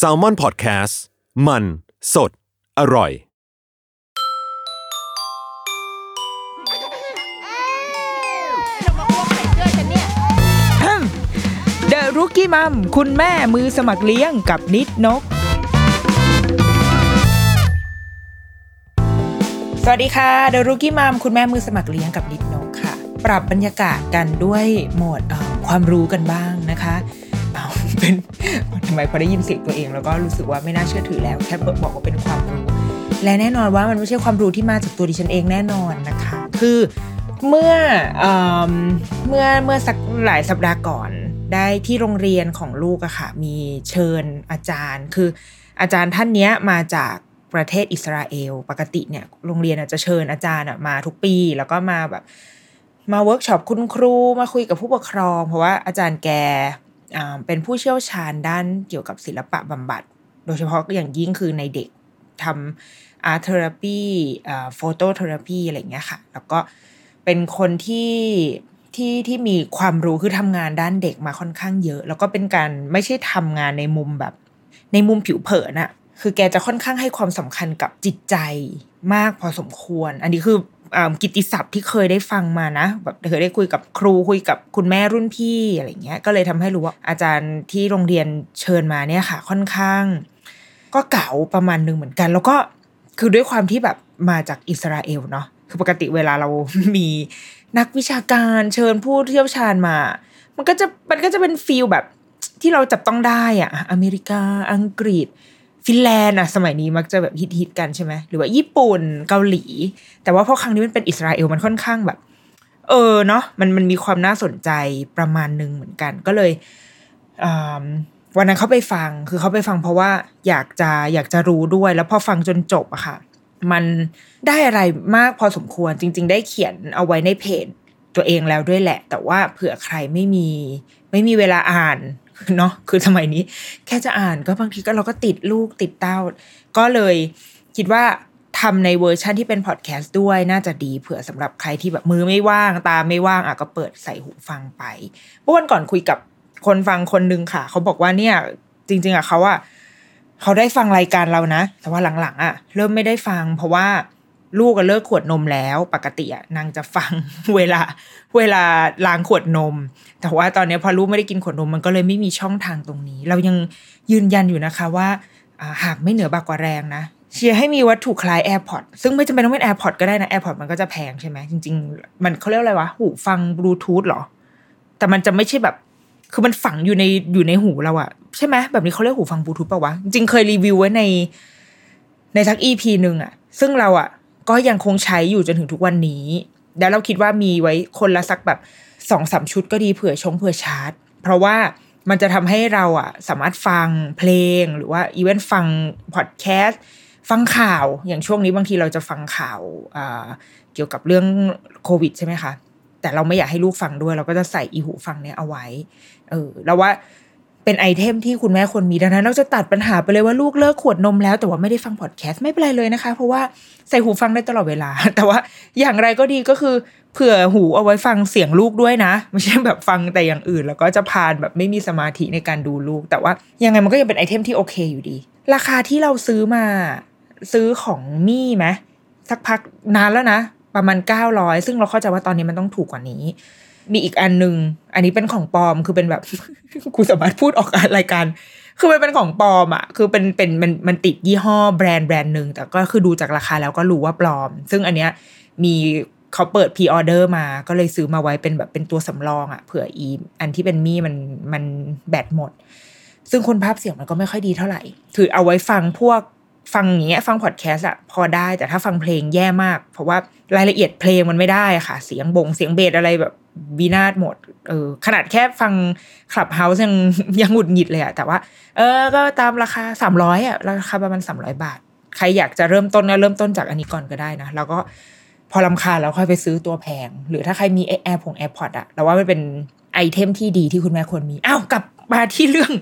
s a l ม o n PODCAST มัน สด อร่อย เดอะรุกี้มัมคุณแม่มือสมัครเลี้ยงกับนิดนก สวัสดีค่ะ เดอะรุกี้มัมคุณแม่มือสมัครเลี้ยงกับนิดนกค่ะ ปรับบรรยากาศกันด้วยโหมดความรู้กันบ้างนะคะ เป็นทำไมพอได้ยินเสียงตัวเอง แล้วก็รู้สึกว่าไม่น่าเชื่อถือแล้ว แค่บอกว่าเป็นความรู้ และแน่นอนว่ามันไม่ใช่ความรู้ที่มาจากตัวดิฉันเองแน่นอนนะคะ คือเมื่อเอเมื่อเมื่อสักหลายสัปดาห์ก่อนได้ที่โรงเรียนของลูกอะค่ะมีเชิญอาจารย์ คืออาจารย์ท่านเนี้ยมาจากประเทศอิสราเอล ปกติเนี่ยโรงเรียนจะเชิญอาจารย์มาทุกปี แล้วก็มาแบบมาเวิร์กช็อปคุณครูมาคุยกับผู้ปกครอง เพราะว่าอาจารย์แก เป็นผู้เชี่ยวชาญด้านเกี่ยวกับศิลปะบำบัด โดยเฉพาะอย่างยิ่งคือในเด็กทำ art therapy photo therapy อะไรเงี้ยค่ะ แล้วก็เป็นคนที่ที่ที่มีความรู้คือทำงานด้านเด็กมาค่อนข้างเยอะ แล้วก็เป็นการไม่ใช่ทำงานในมุมแบบ ในมุมผิวเผินอะคือแกจะค่อนข้างให้ความสำคัญกับจิตใจมากพอสมควร อันนี้คือ กิตติศัพท์ที่เคยได้ฟังมานะแบบเคยได้คุยกับครูคุยกับคุณแม่รุ่นพี่อะไรเงี้ยก็เลยทำให้รู้ว่าอาจารย์ที่โรงเรียนเชิญมาเนี่ยค่ะ ค่อนข้าง ก็เก๋าประมาณหนึ่งเหมือนกัน แล้วก็คือด้วยความที่แบบมาจากอิสราเอลเนาะคือปกติเวลาเรามีนักวิชาการเชิญผู้เชี่ยวชาญมา มันก็จะมันก็จะเป็นฟีลแบบที่เราจับต้องได้อะอเมริกาอังกฤษ ฟินแลนด์อะสมัยนี้มักจะแบบฮิตฮิตๆกันใช่ไหมหรือว่าญี่ปุ่นเกาหลี แต่ว่าพอครั้งนี้มันเป็นอิสราเอลมันค่อนข้างแบบ เออเนาะมันมันมีความน่าสนใจประมาณหนึ่งเหมือนกันก็เลยวันนั้นเขาไปฟังคือเขาไปฟังเพราะว่าอยากจะอยากจะรู้ด้วย แล้วพอฟังจนจบอะค่ะ มันได้อะไรมากพอสมควรจริง ๆ ได้เขียนเอาไว้ในเพจตัวเองแล้วด้วยแหละ แต่ว่าเผื่อใครไม่มีไม่มีเวลาอ่าน เนาะคือสมัยนี้ แค่จะอ่านก็บางทีก็เราก็ติดลูกติดเต้า ก็เลยคิดว่าทำในเวอร์ชันที่เป็นพอดแคสต์ด้วยน่าจะดีเผื่อสำหรับใครที่แบบมือไม่ว่างตาไม่ว่างอะก็เปิดใส่หูฟังไปเมื่อวันก่อนคุยกับคนฟังคนนึงค่ะ เขาบอกว่าเนี่ย จริง ๆอะเขาอะเขาได้ฟังรายการเรานะ แต่ว่าหลังๆอะ เริ่มไม่ได้ฟัง เพราะว่า ลูกก็เลิกขวดนมแล้ว ปกติอะนางจะฟังเวลาเวลาล้างขวดนม แต่ว่าตอนนี้พอลูกไม่ได้กินขวดนมมันก็เลยไม่มีช่องทางตรงนี้ เรายังยืนยันอยู่นะคะว่าหากไม่เหนือบากกว่าแรงนะเชียร์ให้มีวัตถุคล้าย AirPod ซึ่งไม่จำเป็นต้องเป็น AirPod ก็ได้นะ AirPod มันก็จะแพงใช่ไหมจริง ๆ มันเขาเรียกอะไรวะ หูฟังบลูทูธหรอ แต่มันจะไม่ใช่แบบ คือมันฝังอยู่ในอยู่ในหูเราอะใช่ไหมแบบนี้เขาเรียกหูฟังบลูทูธป่าวะ จริงเคยรีวิวไว้ในในสักอีพีหนึ่งอะซึ่งเราอะ ก็ยังคงใช้อยู่จนถึงทุกวันนี้ แล้วเราคิดว่ามีไว้คนละสักแบบสองสามชุดก็ดีเผื่อชงเผื่อชาร์จ เพราะว่ามันจะทำให้เราอะสามารถฟังเพลงหรือว่าอีเวนต์ฟังพอดแคสต์ฟังข่าวอย่างช่วงนี้บางทีเราจะฟังข่าวเกี่ยวกับเรื่องโควิดใช่ไหมคะแต่เราไม่อยากให้ลูกฟังด้วย เราก็จะใส่อีหูฟังเนี้ยเอาไว้ เออแล้วว่า เป็นไอเทมที่คุณแม่ควรมีดังนั้นเราจะตัดปัญหาไปเลยว่าลูกเลิกขวดนมแล้ว แต่ว่าไม่ได้ฟังพอดแคสต์ไม่เป็นไรเลยนะคะ เพราะว่าใส่หูฟังได้ตลอดเวลา แต่ว่าอย่างไรก็ดีก็คือเผื่อหูเอาไว้ฟังเสียงลูกด้วยนะ ไม่ใช่แบบฟังแต่อย่างอื่น แล้วก็จะพานแบบไม่มีสมาธิในการดูลูก แต่ว่ายังไงมันก็ยังเป็นไอเทมที่โอเคอยู่ดี ราคาที่เราซื้อมาซื้อของมี่ไหมสักพักนานแล้วนะประมาณเก้าร้อยซึ่งเราเข้าใจว่าตอนนี้มันต้องถูกกว่านี้ มีอีกอันหนึ่งอันนี้เป็นของปลอมคือเป็นแบบกูสามารถพูดออกรายการ คือมันเป็นของปลอมอะคือเป็นเป็นมันมันติดยี่ห้อแบรนด์แบรนด์หนึ่งแต่ก็คือดูจากราคาแล้วก็รู้ว่าปลอม ซึ่งอันเนี้ยมีเขาเปิดพรีออเดอร์มา ก็เลยซื้อมาไว้เป็นแบบเป็นตัวสำรองอะเผื่ออีอันที่เป็น Mi มันมันแบตหมด ซึ่งคุณภาพเสียงมันก็ไม่ค่อยดีเท่าไหร่คือเอาไว้ฟังพวก ฟังอย่างเงี้ยฟังพอดแคสต์อะพอได้แต่ถ้าฟังเพลงแย่มาก เพราะว่ารายละเอียดเพลงมันไม่ได้ค่ะ เสียงบงเสียงเบสอะไรแบบวินาศหมดเออขนาดแค่ฟัง Clubhouse ยังยังหงุดหงิดเลยอะแต่ว่า เออ ก็ตามราคาสามร้อยอะราคาประมาณสามร้อยบาท ใครอยากจะเริ่มต้นก็เริ่มต้นจากอันนี้ก่อนก็ได้นะ แล้วก็พอรำคาญแล้วค่อยไปซื้อตัวแพง หรือถ้าใครมีแอร์พง AirPods อะเราว่ามันเป็นไอเทมที่ดีที่คุณแม่ควรมีอ้าวกลับมาที่เรื่อง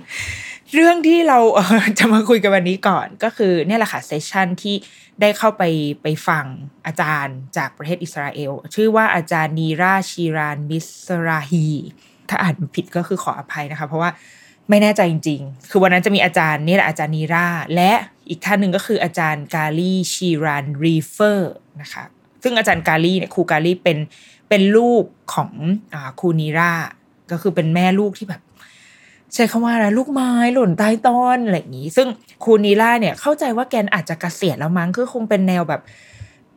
เรื่องที่เราจะมาคุยกันวันนี้ก่อนก็คือเนี่ยแหละค่ะ session ที่ได้เข้าไปไปฟังอาจารย์จากประเทศอิสราเอล ชื่อว่าอาจารย์นีราชีรานมิสราฮี ถ้าอ่านผิดก็คือขออภัยนะคะ เพราะว่าไม่แน่ใจจริง ๆ คือวันนั้นจะมีอาจารย์นี่แหละอาจารย์นีราและอีกท่านหนึ่งก็คืออาจารย์กาลีชีรานรีเฟอร์นะคะซึ่งอาจารย์กาลีเนี่ยครูกาลีเป็นเป็นลูกของอครูนีราก็คือเป็นแม่ลูกที่แบบ ใช้คำว่าอะไรลูกไม้หล่นใต้ต้นอะไรอย่างนี้ ซึ่งครูนีล่าเนี่ยเข้าใจว่าแกนอาจจะเกษียณแล้วมั้งคือคงเป็นแนวแบบ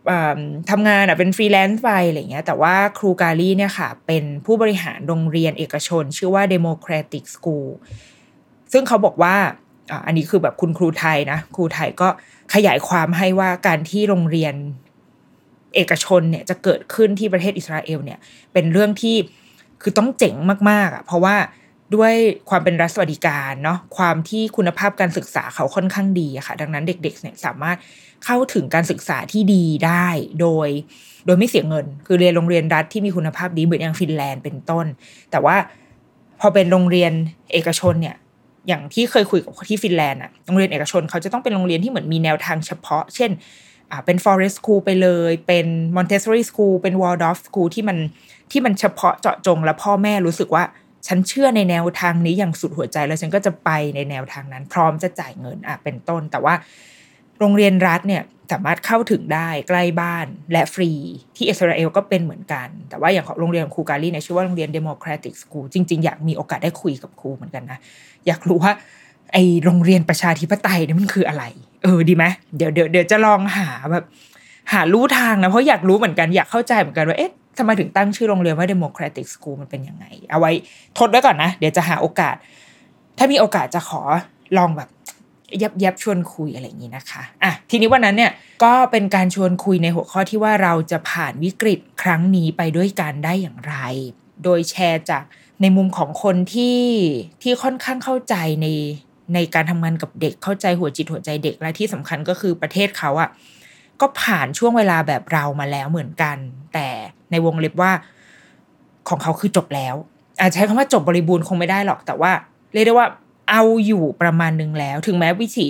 อ่าทำงานอะเป็นฟรีแลนซ์ไปอะไรอย่างเงี้ยแต่ว่าครูกาลีเนี่ยค่ะ เป็นผู้บริหารโรงเรียนเอกชน ชื่อว่า Democratic School ซึ่งเขาบอกว่าอ่าอันนี้คือแบบคุณครูไทยนะ ครูไทยก็ขยายความให้ว่าการที่โรงเรียนเอกชนเนี่ยจะเกิดขึ้นที่ประเทศอิสราเอลเนี่ยเป็นเรื่องที่คือต้องเจ๋งมากๆอะเพราะว่า ด้วยความเป็นรัฐสวัสดิการเนาะความที่คุณภาพการศึกษาเขาค่อนข้างดีค่ะ ดังนั้นเด็กๆเนี่ยสามารถเข้าถึงการศึกษาที่ดีได้โดย โดยไม่เสียเงิน คือเรียนโรงเรียนรัฐที่มีคุณภาพดีเหมือนอย่างฟินแลนด์เป็นต้น แต่ว่าพอเป็นโรงเรียนเอกชนเนี่ยอย่างที่เคยคุยกับที่ฟินแลนด์อะโรงเรียนเอกชนเขาจะต้องเป็นโรงเรียนที่เหมือนมีแนวทางเฉพาะ เช่นเป็น forest school ไปเลย เป็น Montessori school เป็น Waldorf school ที่มันที่มันเฉพาะเจาะจง แล้วพ่อแม่รู้สึกว่า ฉันเชื่อในแนวทางนี้อย่างสุดหัวใจ แล้วฉันก็จะไปในแนวทางนั้น พร้อมจะจ่ายเงินอะเป็นต้น แต่ว่าโรงเรียนรัฐเนี่ยสามารถเข้าถึงได้ใกล้บ้านและฟรีที่อิสราเอลก็เป็นเหมือนกัน แต่ว่าอย่างของโรงเรียนของครูการีเนี่ยชื่อว่าโรงเรียน Democratic School จริง ๆ อยากมีโอกาสได้คุยกับครูเหมือนกันนะอยากรู้ว่าไอโรงเรียนประชาธิปไตยเนี่ยมันคืออะไร เออดีไหมเดี๋ยวเดี๋ยวเดี๋ยวจะลองหาแบบหารู้ทางนะเพราะอยากรู้เหมือนกันอยากเข้าใจเหมือนกันว่าเอ๊ะ ทำไมถึงตั้งชื่อโรงเรียนว่า Democratic School มันเป็นยังไง เอาไว้ทดไว้ก่อนนะ เดี๋ยวจะหาโอกาส ถ้ามีโอกาสจะขอลองแบบยับยับชวนคุยอะไรอย่างนี้นะคะอะทีนี้วันนั้นเนี่ยก็เป็นการชวนคุยในหัวข้อที่ว่าเราจะผ่านวิกฤตครั้งนี้ไปด้วยกันได้อย่างไร โดยแชร์จากในมุมของคนที่ที่ค่อนข้างเข้าใจในในการทำงานกับเด็กเข้าใจหัวจิตหัวใจเด็กและที่สำคัญก็คือประเทศเขาอะก็ผ่านช่วงเวลาแบบเรามาแล้วเหมือนกัน แต่ ในวงเล็บว่า ของเขาคือจบแล้ว อาจจะใช้คำว่าจบบริบูรณ์คงไม่ได้หรอก แต่ว่าเรียกได้ว่าเอาอยู่ประมาณนึงแล้ว ถึงแม้วิถี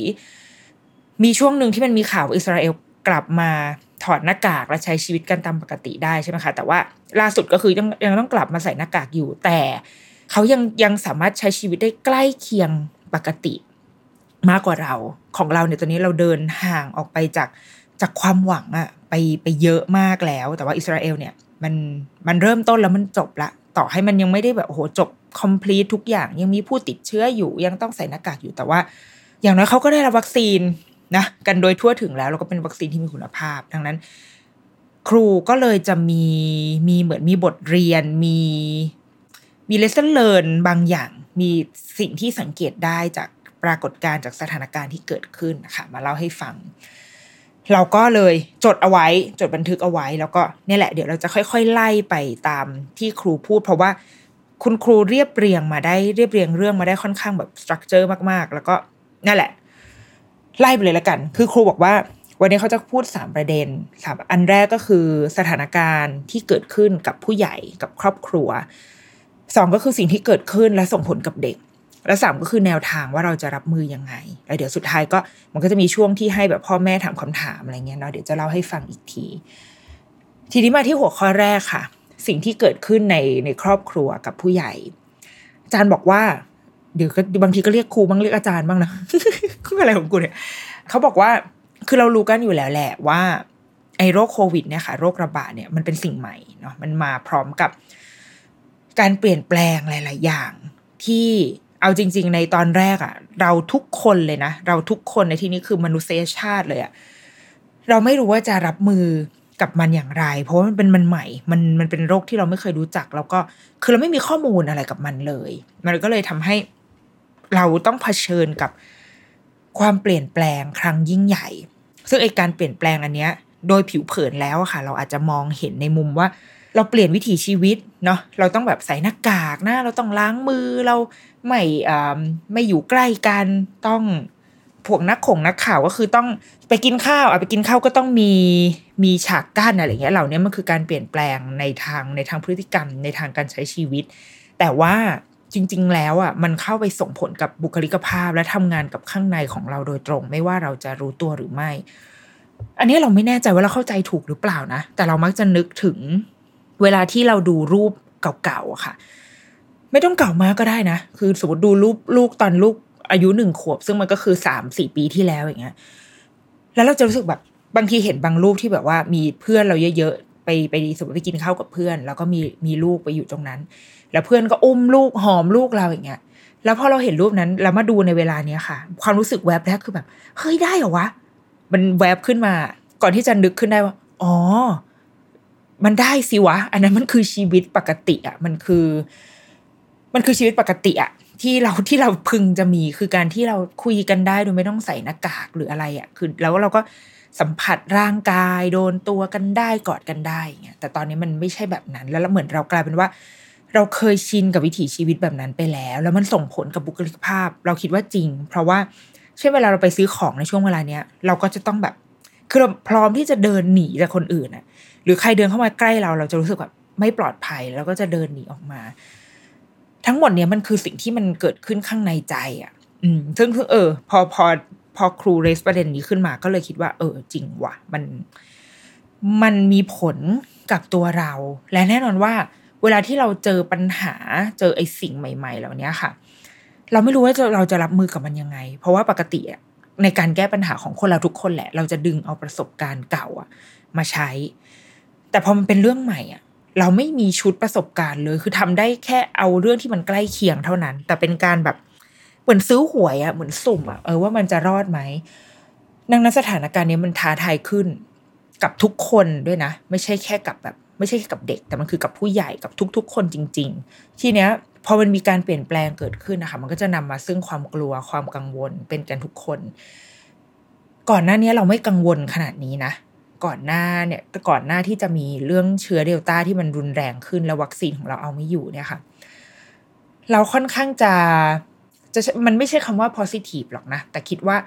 มีช่วงหนึ่งที่มันมีข่าวอิสราเอลกลับมาถอดหน้ากากและใช้ชีวิตกันตามปกติได้ใช่ไหมคะ แต่ว่าล่าสุดก็คือยังยังต้องกลับมาใส่หน้ากากอยู่ แต่เขายังยังสามารถใช้ชีวิตได้ใกล้เคียงปกติ มากกว่าเราของเราเนี่ยตอนนี้เราเดินห่างออกไปจากจากความหวังอะไปไปเยอะมากแล้ว แต่ว่าอิสราเอลเนี่ย มันมันเริ่มต้นแล้วมันจบละ ต่อให้มันยังไม่ได้แบบโอ้โหจบ complete ทุกอย่าง ยังมีผู้ติดเชื้ออยู่ยังต้องใส่หน้ากากอยู่แต่ว่า อย่างน้อยเขาก็ได้รับวัคซีนนะกันโดยทั่วถึงแล้วแล้วก็เป็นวัคซีนที่มีคุณภาพ ดังนั้น ครูก็เลยจะมีมีเหมือนมีบทเรียนมีมี lesson learn บางอย่าง มีสิ่งที่สังเกตได้จากปรากฏการณ์จากสถานการณ์ที่เกิดขึ้นนะคะมาเล่าให้ฟัง เราก็เลยจดเอาไว้จดบันทึกเอาไว้ แล้วก็เนี่ยแหละเดี๋ยวเราจะค่อยๆไล่ไปตามที่ครูพูด เพราะว่าคุณครูเรียบเรียงมาได้เรียบเรียงเรื่องมาได้ค่อนข้างแบบสตรัคเจอร์มากๆ แล้วก็นั่นแหละ ไล่ไปเลยละกัน คือครูบอกว่า วันนี้เขาจะพูดสามประเด็นสามอันแรกก็คือสถานการณ์ที่เกิดขึ้นกับผู้ใหญ่กับครอบครัวสองก็คือสิ่งที่เกิดขึ้นและส่งผลกับเด็ก และสามก็คือแนวทางว่าเราจะรับมือยังไงแล้วเดี๋ยวสุดท้ายก็มันก็จะมีช่วงที่ให้แบบพ่อแม่ถามคำถามอะไรเงี้ยเนาะเดี๋ยวจะเล่าให้ฟังอีกที ทีนี้มาที่หัวข้อแรกค่ะ สิ่งที่เกิดขึ้นในในครอบครัวกับผู้ใหญ่อาจารย์บอกว่าเดี๋ยวก็บางทีก็เรียกครูบ้างเรียกอาจารย์บ้างนะคืออะไรของกูเนี่ยเขาบอกว่าคือเรารู้กันอยู่แล้วแหละว่าไอ้โรคโควิดเนี่ยค่ะโรคระบาดเนี่ยมันเป็นสิ่งใหม่เนาะมันมาพร้อมกับการเปลี่ยนแปลงหลาย ๆ อย่างที่ เอาจริง ๆ ในตอนแรกอะ่ะ เราทุกคนเลยนะ เราทุกคนในที่นี้คือมนุษยชาติเลยอะ่ะเราไม่รู้ว่าจะรับมือกับมันอย่างไร เพราะมันเป็นมันใหม่ มันมันเป็นโรคที่เราไม่เคยรู้จัก แล้วก็คือเราไม่มีข้อมูลอะไรกับมันเลย มันก็เลยทำให้เราต้องเผชิญกับความเปลี่ยนแปลงครั้งยิ่งใหญ่ ซึ่งไอการเปลี่ยนแปลงอันเนี้ย โดยผิวเผินแล้วอะค่ะ เราอาจจะมองเห็นในมุมว่า เราเปลี่ยนวิถีชีวิตเนาะเราต้องแบบใส่หน้ากากนะ เราต้องล้างมือเราไม่ไม่อยู่ใกล้กันต้องพวกนักข่งนักข่าวก็คือต้องไปกินข้าวอะไปกินข้าวก็ต้องมีมีฉากกั้นอะไรเงี้ยเหล่านี้มันคือการเปลี่ยนแปลงในทางในทางพฤติกรรมในทางการใช้ชีวิต แต่ว่าจริง ๆ แล้วอะมันเข้าไปส่งผลกับบุคลิกภาพและทำงานกับข้างในของเราโดยตรง ไม่ว่าเราจะรู้ตัวหรือไม่ อันนี้เราไม่แน่ใจว่าเราเข้าใจถูกหรือเปล่านะ แต่เรามักจะนึกถึง เวลาที่เราดูรูปเก่าๆอะค่ะ ไม่ต้องเก่ามากก็ได้นะ คือสมมติดูรูปลูกตอนลูกอายุหนึ่งขวบ ซึ่งมันก็คือสามสี่ปีที่แล้วอย่างเงี้ยแล้วเราจะรู้สึกแบบบางทีเห็นบางรูปที่แบบว่ามีเพื่อนเราเยอะๆไปไปสมมติไปกินข้าวกับเพื่อน แล้วก็มีมีลูกไปอยู่ตรงนั้น แล้วเพื่อนก็อุ้มลูกหอมลูกเราอย่างเงี้ยแล้วพอเราเห็นรูปนั้นแล้วมาดูในเวลาเนี้ยค่ะ ความรู้สึกแวบแรกคือแบบเฮ้ยได้เหรอวะมันแวบขึ้นมา ก่อนที่จะนึกขึ้นได้ว่า อ๋อ มันได้สิวะ อันนั้นมันคือชีวิตปกติอะมันคือ มันคือชีวิตปกติอะที่เราที่เราพึงจะมีคือการที่เราคุยกันได้โดยไม่ต้องใส่หน้ากากหรืออะไรอะคือ แล้วเราก็สัมผัสร่างกายโดนตัวกันได้กอดกันได้เงี้ยแต่ตอนนี้มันไม่ใช่แบบนั้น แล้วเหมือนเรากลายเป็นว่า เราเคยชินกับวิถีชีวิตแบบนั้นไปแล้ว แล้วมันส่งผลกับบุคลิกภาพ เราคิดว่าจริง เพราะว่าเช่นเวลาเราไปซื้อของในช่วงเวลาเนี้ย เราก็จะต้องแบบคือเราพร้อมที่จะเดินหนีจากคนอื่นอะ หรือใครเดินเข้ามาใกล้เราเราจะรู้สึกแบบไม่ปลอดภัยแล้วก็จะเดินหนีออกมา ทั้งหมดเนี้ยมันคือสิ่งที่มันเกิดขึ้นข้างในใจอะ อืม ซึ่งเออ พอพอพอครูเรสประเด็นนี้ขึ้นมาก็เลยคิดว่า เออ จริงว่ะ มันมันมีผลกับตัวเรา และแน่นอนว่า เวลาที่เราเจอปัญหาเจอไอ้สิ่งใหม่ ๆ เหล่านี้ค่ะ เราไม่รู้ว่าเราจะรับมือกับมันยังไง เพราะว่าปกติในการแก้ปัญหาของคนเราทุกคนแหละ เราจะดึงเอาประสบการณ์เก่าอะมาใช้ แต่พอมันเป็นเรื่องใหม่อะเราไม่มีชุดประสบการณ์เลย คือทำได้แค่เอาเรื่องที่มันใกล้เคียงเท่านั้น แต่เป็นการแบบเหมือนซื้อหวยอะเหมือนสุ่มอะเออว่ามันจะรอดไหมดังนั้นสถานการณ์นี้มันท้าทายขึ้น กับทุกคนด้วยนะ ไม่ใช่แค่กับแบบ ไม่ใช่แค่กับเด็ก แต่มันคือกับผู้ใหญ่กับทุก ๆ คนจริง ๆ ทีเนี้ยพอมันมีการเปลี่ยนแปลงเกิดขึ้นนะคะ มันก็จะนำมาซึ่งความกลัวความกังวลเป็นกันทุกคน ก่อนหน้านี้เราไม่กังวลขนาดนี้นะ ก่อนหน้าเนี่ยก่อนหน้าที่จะมีเรื่องเชื้อเดลต้าที่มันรุนแรงขึ้นแล้ววัคซีนของเราเอาไม่อยู่เนี่ยค่ะ เราค่อนข้างจะจะมันไม่ใช่คำว่า positive หรอกนะ แต่คิดว่า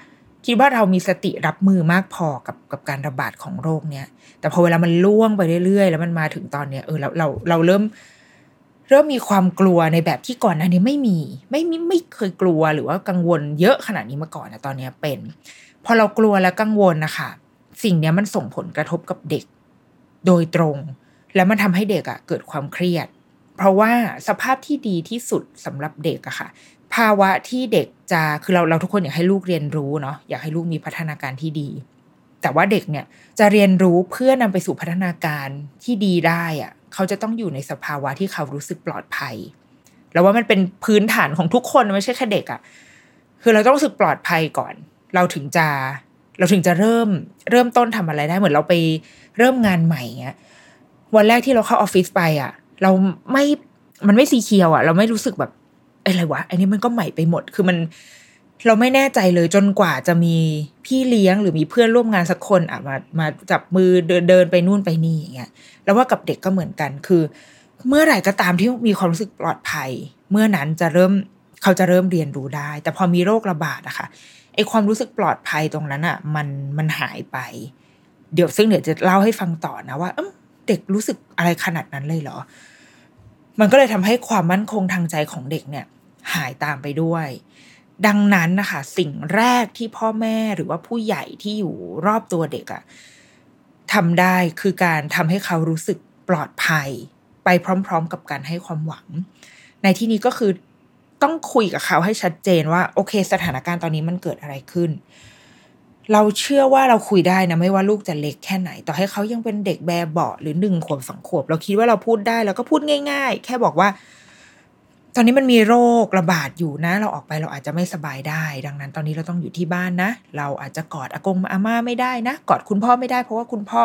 คิดว่าเรามีสติรับมือมากพอกับกับการระบาดของโรคเนี้ยแต่พอเวลามันล่วงไปเรื่อยๆ แล้วมันมาถึงตอนเนี้ยเออเราเราเราเริ่ม เริ่มมีความกลัวในแบบที่ก่อนหน้านี้ไม่มี ไม่ไม่ไม่เคยกลัวหรือว่ากังวลเยอะขนาดนี้มาก่อนนะตอนเนี้ยเป็น พอเรากลัวและกังวลนะคะ สิ่งเนี้ยมันส่งผลกระทบกับเด็ก โดยตรง แล้วมันทำให้เด็กอะ่ะเกิดความเครียด เพราะว่าสภาพที่ดีที่สุดสำหรับเด็กอะค่ะ ภาวะที่เด็กจะคือเราเราทุกคนอยากให้ลูกเรียนรู้เนาะอยากให้ลูกมีพัฒนาการที่ดี แต่ว่าเด็กเนี่ยจะเรียนรู้เพื่อนำไปสู่พัฒนาการที่ดีได้อะเขาจะต้องอยู่ในสภาวะที่เขารู้สึกปลอดภัยแล้วว่ามันเป็นพื้นฐานของทุกคนไม่ใช่แค่เด็กอะคือเราต้องรู้สึกปลอดภัยก่อน เราถึงจะ เราถึงจะเริ่มเริ่มต้นทำอะไรได้เหมือนเราไปเริ่มงานใหม่เงี้ยวันแรกที่เราเข้าออฟฟิศไปอะ เราไม่มันไม่สีเขียวอะ เราไม่รู้สึกแบบอะไรวะอันนี้มันก็ใหม่ไปหมดคือมันเราไม่แน่ใจเลยจนกว่าจะมีพี่เลี้ยงหรือมีเพื่อนร่วมงานสักคนอะมามาจับมือเดินเดินไปนู่นไปนี่อย่างเงี้ยแล้วว่ากับเด็กก็เหมือนกันคือ เมื่อไหร่ก็ตามที่มีความรู้สึกปลอดภัย เมื่อนั้นจะเริ่มเขาจะเริ่มเรียนรู้ได้ แต่พอมีโรคระบาดอะค่ะ ไอความรู้สึกปลอดภัยตรงนั้นอะมันมันหายไป เดี๋ยวซึ่งเดี๋ยวจะเล่าให้ฟังต่อนะว่าเอเด็กรู้สึกอะไรขนาดนั้นเลยเหรอ มันก็เลยทำให้ความมั่นคงทางใจของเด็กเนี่ย หายตามไปด้วย ดังนั้นนะคะสิ่งแรกที่พ่อแม่หรือว่าผู้ใหญ่ที่อยู่รอบตัวเด็กอะทำได้คือการทำให้เขารู้สึกปลอดภัย ไปพร้อม ๆ กับการให้ความหวัง ในที่นี้ก็คือ ต้องคุยกับเขาให้ชัดเจนว่า โอเค สถานการณ์ตอนนี้มันเกิดอะไรขึ้น เราเชื่อว่าเราคุยได้นะไม่ว่าลูกจะเล็กแค่ไหน ต่อให้เขายังเป็นเด็กแบเบาหรือหนึ่งขวบสองขวบ เราคิดว่าเราพูดได้แล้วก็พูดง่าย ๆ แค่บอกว่า ตอนนี้มันมีโรคระบาดอยู่นะ เราออกไปเราอาจจะไม่สบายได้ ดังนั้น ตอนนี้เราต้องอยู่ที่บ้านนะ เราอาจจะกอดอากงอาม่าไม่ได้นะ กอดคุณพ่อไม่ได้ เพราะว่าคุณพ่อ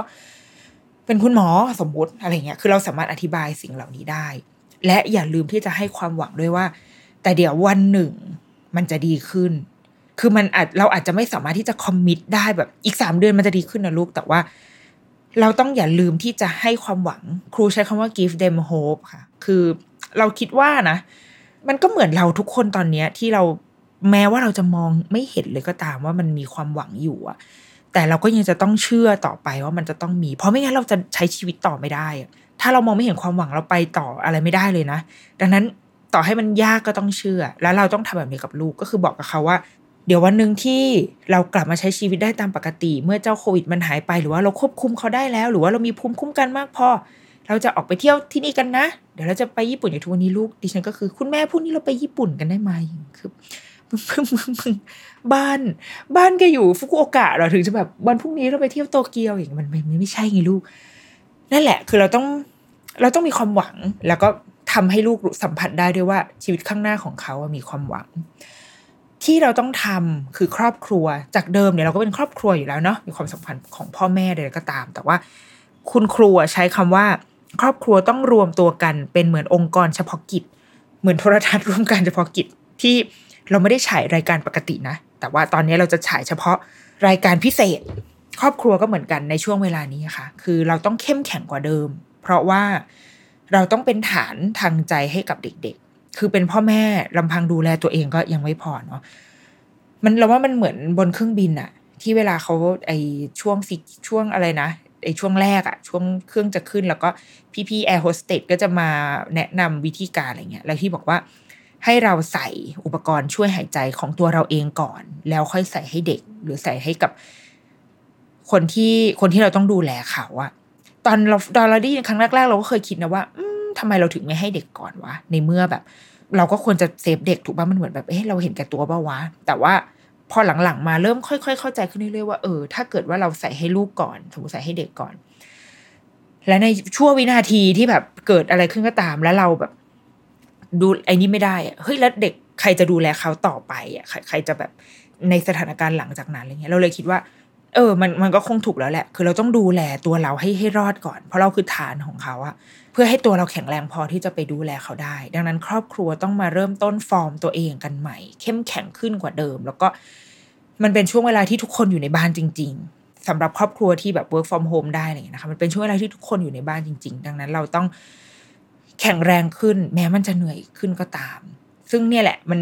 เป็นคุณหมอสมมติอะไรเงี้ย คือเราสามารถอธิบายสิ่งเหล่านี้ได้ และอย่าลืมที่จะให้ความหวังด้วยว่า แต่เดี๋ยววันหนึ่งมันจะดีขึ้น คือมันอาจเราอาจจะไม่สามารถที่จะคอมมิตได้แบบอีกสามเดือนมันจะดีขึ้นนะลูก แต่ว่า เราต้องอย่าลืมที่จะให้ความหวัง ครูใช้คำว่า give them hope ค่ะ คือเราคิดว่านะ มันก็เหมือนเราทุกคนตอนเนี้ยที่เราแม้ว่าเราจะมองไม่เห็นเลยก็ตามว่ามันมีความหวังอยู่อะแต่เราก็ยังจะต้องเชื่อต่อไปว่ามันจะต้องมี เพราะไม่งั้นเราจะใช้ชีวิตต่อไม่ได้ ถ้าเรามองไม่เห็นความหวังเราไปต่ออะไรไม่ได้เลยนะ ดังนั้น ต่อให้มันยากก็ต้องเชื่อ แล้วเราต้องทำแบบนี้กับลูกก็คือบอกกับเขาว่า เดี๋ยววันหนึ่งที่เรากลับมาใช้ชีวิตได้ตามปกติ เมื่อเจ้าโควิดมันหายไปหรือว่าเราควบคุมเขาได้แล้ว หรือว่าเรามีภูมิคุ้มกันมากพอ เราจะออกไปเที่ยวที่นี่กันนะ เดี๋ยวเราจะไปญี่ปุ่นอย่างทุกวันนี้ลูกดิฉันก็คือคุณแม่พรุ่งนี้เราไปญี่ปุ่นกันได้ไหมคือมึงมึงมึงบ้านบ้านแกอยู่ฟุกุโอกะเหราถึงจะแบบวันพรุ่งนี้เราไปเที่ยวโตเกียวอย่างมันไมันไม่ใช่ไงลูก นั่นแหละ คือเราต้องเราต้องมีความหวังแล้วก็ ทำให้ลูกสัมผัสได้ด้วยว่าชีวิตข้างหน้าของเขามีความหวัง ที่เราต้องทำคือครอบครัวจากเดิมเนี่ยเราก็เป็นครอบครัวอยู่แล้วเนาะมีความสัมพันธ์ของพ่อแม่ใดก็ตาม แต่ว่า คุณครูใช้คำว่า ครอบครัวต้องรวมตัวกันเป็นเหมือนองค์กรเฉพาะกิจ เหมือนโทรทัศน์ร่วมกันเฉพาะกิจที่เราไม่ได้ฉายรายการปกตินะ แต่ว่าตอนนี้เราจะฉายเฉพาะรายการพิเศษ ครอบครัวก็เหมือนกันในช่วงเวลานี้ค่ะ คือเราต้องเข้มแข็งกว่าเดิม เพราะว่า เราต้องเป็นฐานทางใจให้กับเด็ก ๆ คือเป็นพ่อแม่ลำพังดูแลตัวเองก็ยังไม่พอเนาะมันเราว่ามันเหมือนบนเครื่องบินอะที่เวลาเขาไอช่วงฟิช่วงอะไรนะไอช่วงแรกอะช่วงเครื่องจะขึ้นแล้วก็พี่ๆแอร์โฮสเตสก็จะมาแนะนำวิธีการอะไรเงี้ยแล้วที่บอกว่าให้เราใส่อุปกรณ์ช่วยหายใจของตัวเราเองก่อน แล้วค่อยใส่ให้เด็ก หรือใส่ให้กับคนที่คนที่เราต้องดูแลเขาอะ ตอนเราตอนเราได้ยินครั้งแรกๆ เราก็เคยคิดนะว่าอืมทำไมเราถึงไม่ให้เด็กก่อนวะในเมื่อแบบ เราก็ควรจะ save เด็กถูกป่ะมันเหมือนแบบเอ๊ะเราเห็นแก่ตัวป่ะวะแต่ว่าพอหลังๆมาเริ่มค่อยๆเข้าใจขึ้นเรื่อยๆว่าเออถ้าเกิดว่าเราใส่ให้ลูกก่อนสมมติใส่ให้เด็กก่อน และในช่วงวินาทีที่แบบเกิดอะไรขึ้นก็ตาม แล้วเราแบบ ดูไอ้นี่ไม่ได้อะเฮ้ยแล้วเด็กใครจะดูแลเขาต่อไปอะใครจะแบบในสถานการณ์หลังจากนั้นอะไรเงี้ยเราเลยคิดว่า เออ มันมันก็คงถูกแล้วแหละ คือเราต้องดูแลตัวเราให้ให้รอดก่อน เพราะเราคือฐานของเขาอะเพื่อให้ตัวเราแข็งแรงพอที่จะไปดูแลเขาได้ ดังนั้นครอบครัวต้องมาเริ่มต้นฟอร์มตัวเองกันใหม่ เข้มแข็งขึ้นกว่าเดิม แล้วก็มันเป็นช่วงเวลาที่ทุกคนอยู่ในบ้านจริง ๆสำหรับครอบครัวที่แบบ work from home ได้อะไรอย่างเงี้ยนะคะ มันเป็นช่วงเวลาที่ทุกคนอยู่ในบ้านจริง ๆ ดังนั้นเราต้องแข็งแรงขึ้น แม้มันจะเหนื่อยขึ้นก็ตาม ซึ่งเนี่ยแหละมัน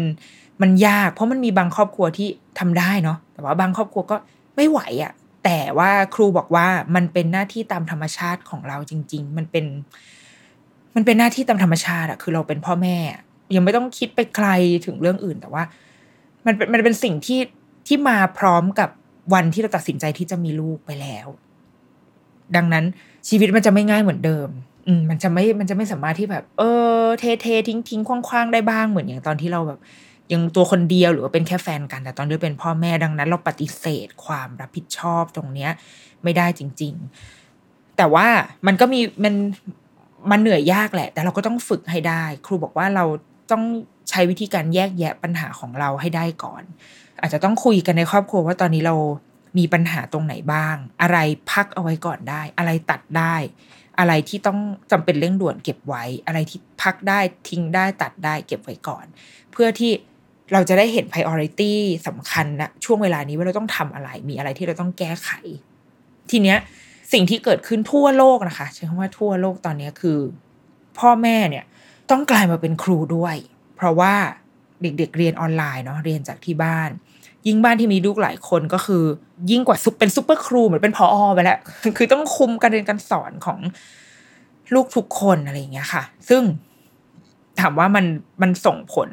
มันยาก เพราะมันมีบางครอบครัวที่ทำได้เนาะ แต่ว่าบางครอบครัวก็ ไม่ไหวอะ่ะแต่ว่าครูบอกว่ามันเป็นหน้าที่ตามธรรมชาติของเราจริง ๆ มันเป็น มันเป็นหน้าที่ตามธรรมชาติอะคือเราเป็นพ่อแม่ ยังไม่ต้องคิดไปไกลถึงเรื่องอื่น แต่ว่า มันเป็นมันเป็นสิ่งที่ที่มาพร้อมกับวันที่เราตัดสินใจที่จะมีลูกไปแล้ว ดังนั้นชีวิตมันจะไม่ง่ายเหมือนเดิม อืมมันจะไม่มันจะไม่สามารถที่แบบ เออ เทเททิ้งทิ้งคว้างๆได้บ้างเหมือนอย่างตอนที่เราแบบ ยังตัวคนเดียวหรือว่าเป็นแค่แฟนกัน แต่ตอนนี้เป็นพ่อแม่ดังนั้น เราปฏิเสธความรับผิดชอบตรงเนี้ยไม่ได้จริง ๆ แต่ว่ามันก็มีมันมันเหนื่อยยากแหละ แต่เราก็ต้องฝึกให้ได้ ครูบอกว่าเราต้องใช้วิธีการแยกแยะปัญหาของเราให้ได้ก่อน อาจจะต้องคุยกันในครอบครัวว่าตอนนี้เรามีปัญหาตรงไหนบ้าง อะไรพักเอาไว้ก่อนได้ อะไรตัดได้ อะไรที่ต้องจำเป็นเร่งด่วนเก็บไว้ อะไรที่พักได้ทิ้งได้ตัดได้เก็บไว้ก่อน เพื่อที่ เราจะได้เห็น priority สำคัญนะช่วงเวลานี้ว่าเราต้องทำอะไร มีอะไรที่เราต้องแก้ไข ทีเนี้ยสิ่งที่เกิดขึ้นทั่วโลกนะคะใช้คำว่าทั่วโลกตอนนี้คือ พ่อแม่เนี่ยต้องกลายมาเป็นครูด้วย เพราะว่าเด็กๆเรียนออนไลน์เนาะเรียนจากที่บ้าน ยิ่งบ้านที่มีลูกหลายคนก็คือ ยิ่งกว่าซุปเป็นซุปเปอร์ครูเหมือนเป็นพออไปแล้วคือต้องคุมการเรียนการสอนของลูกทุกคนอะไรอย่างเงี้ยค่ะ ซึ่งถามว่ามันมันส่งผล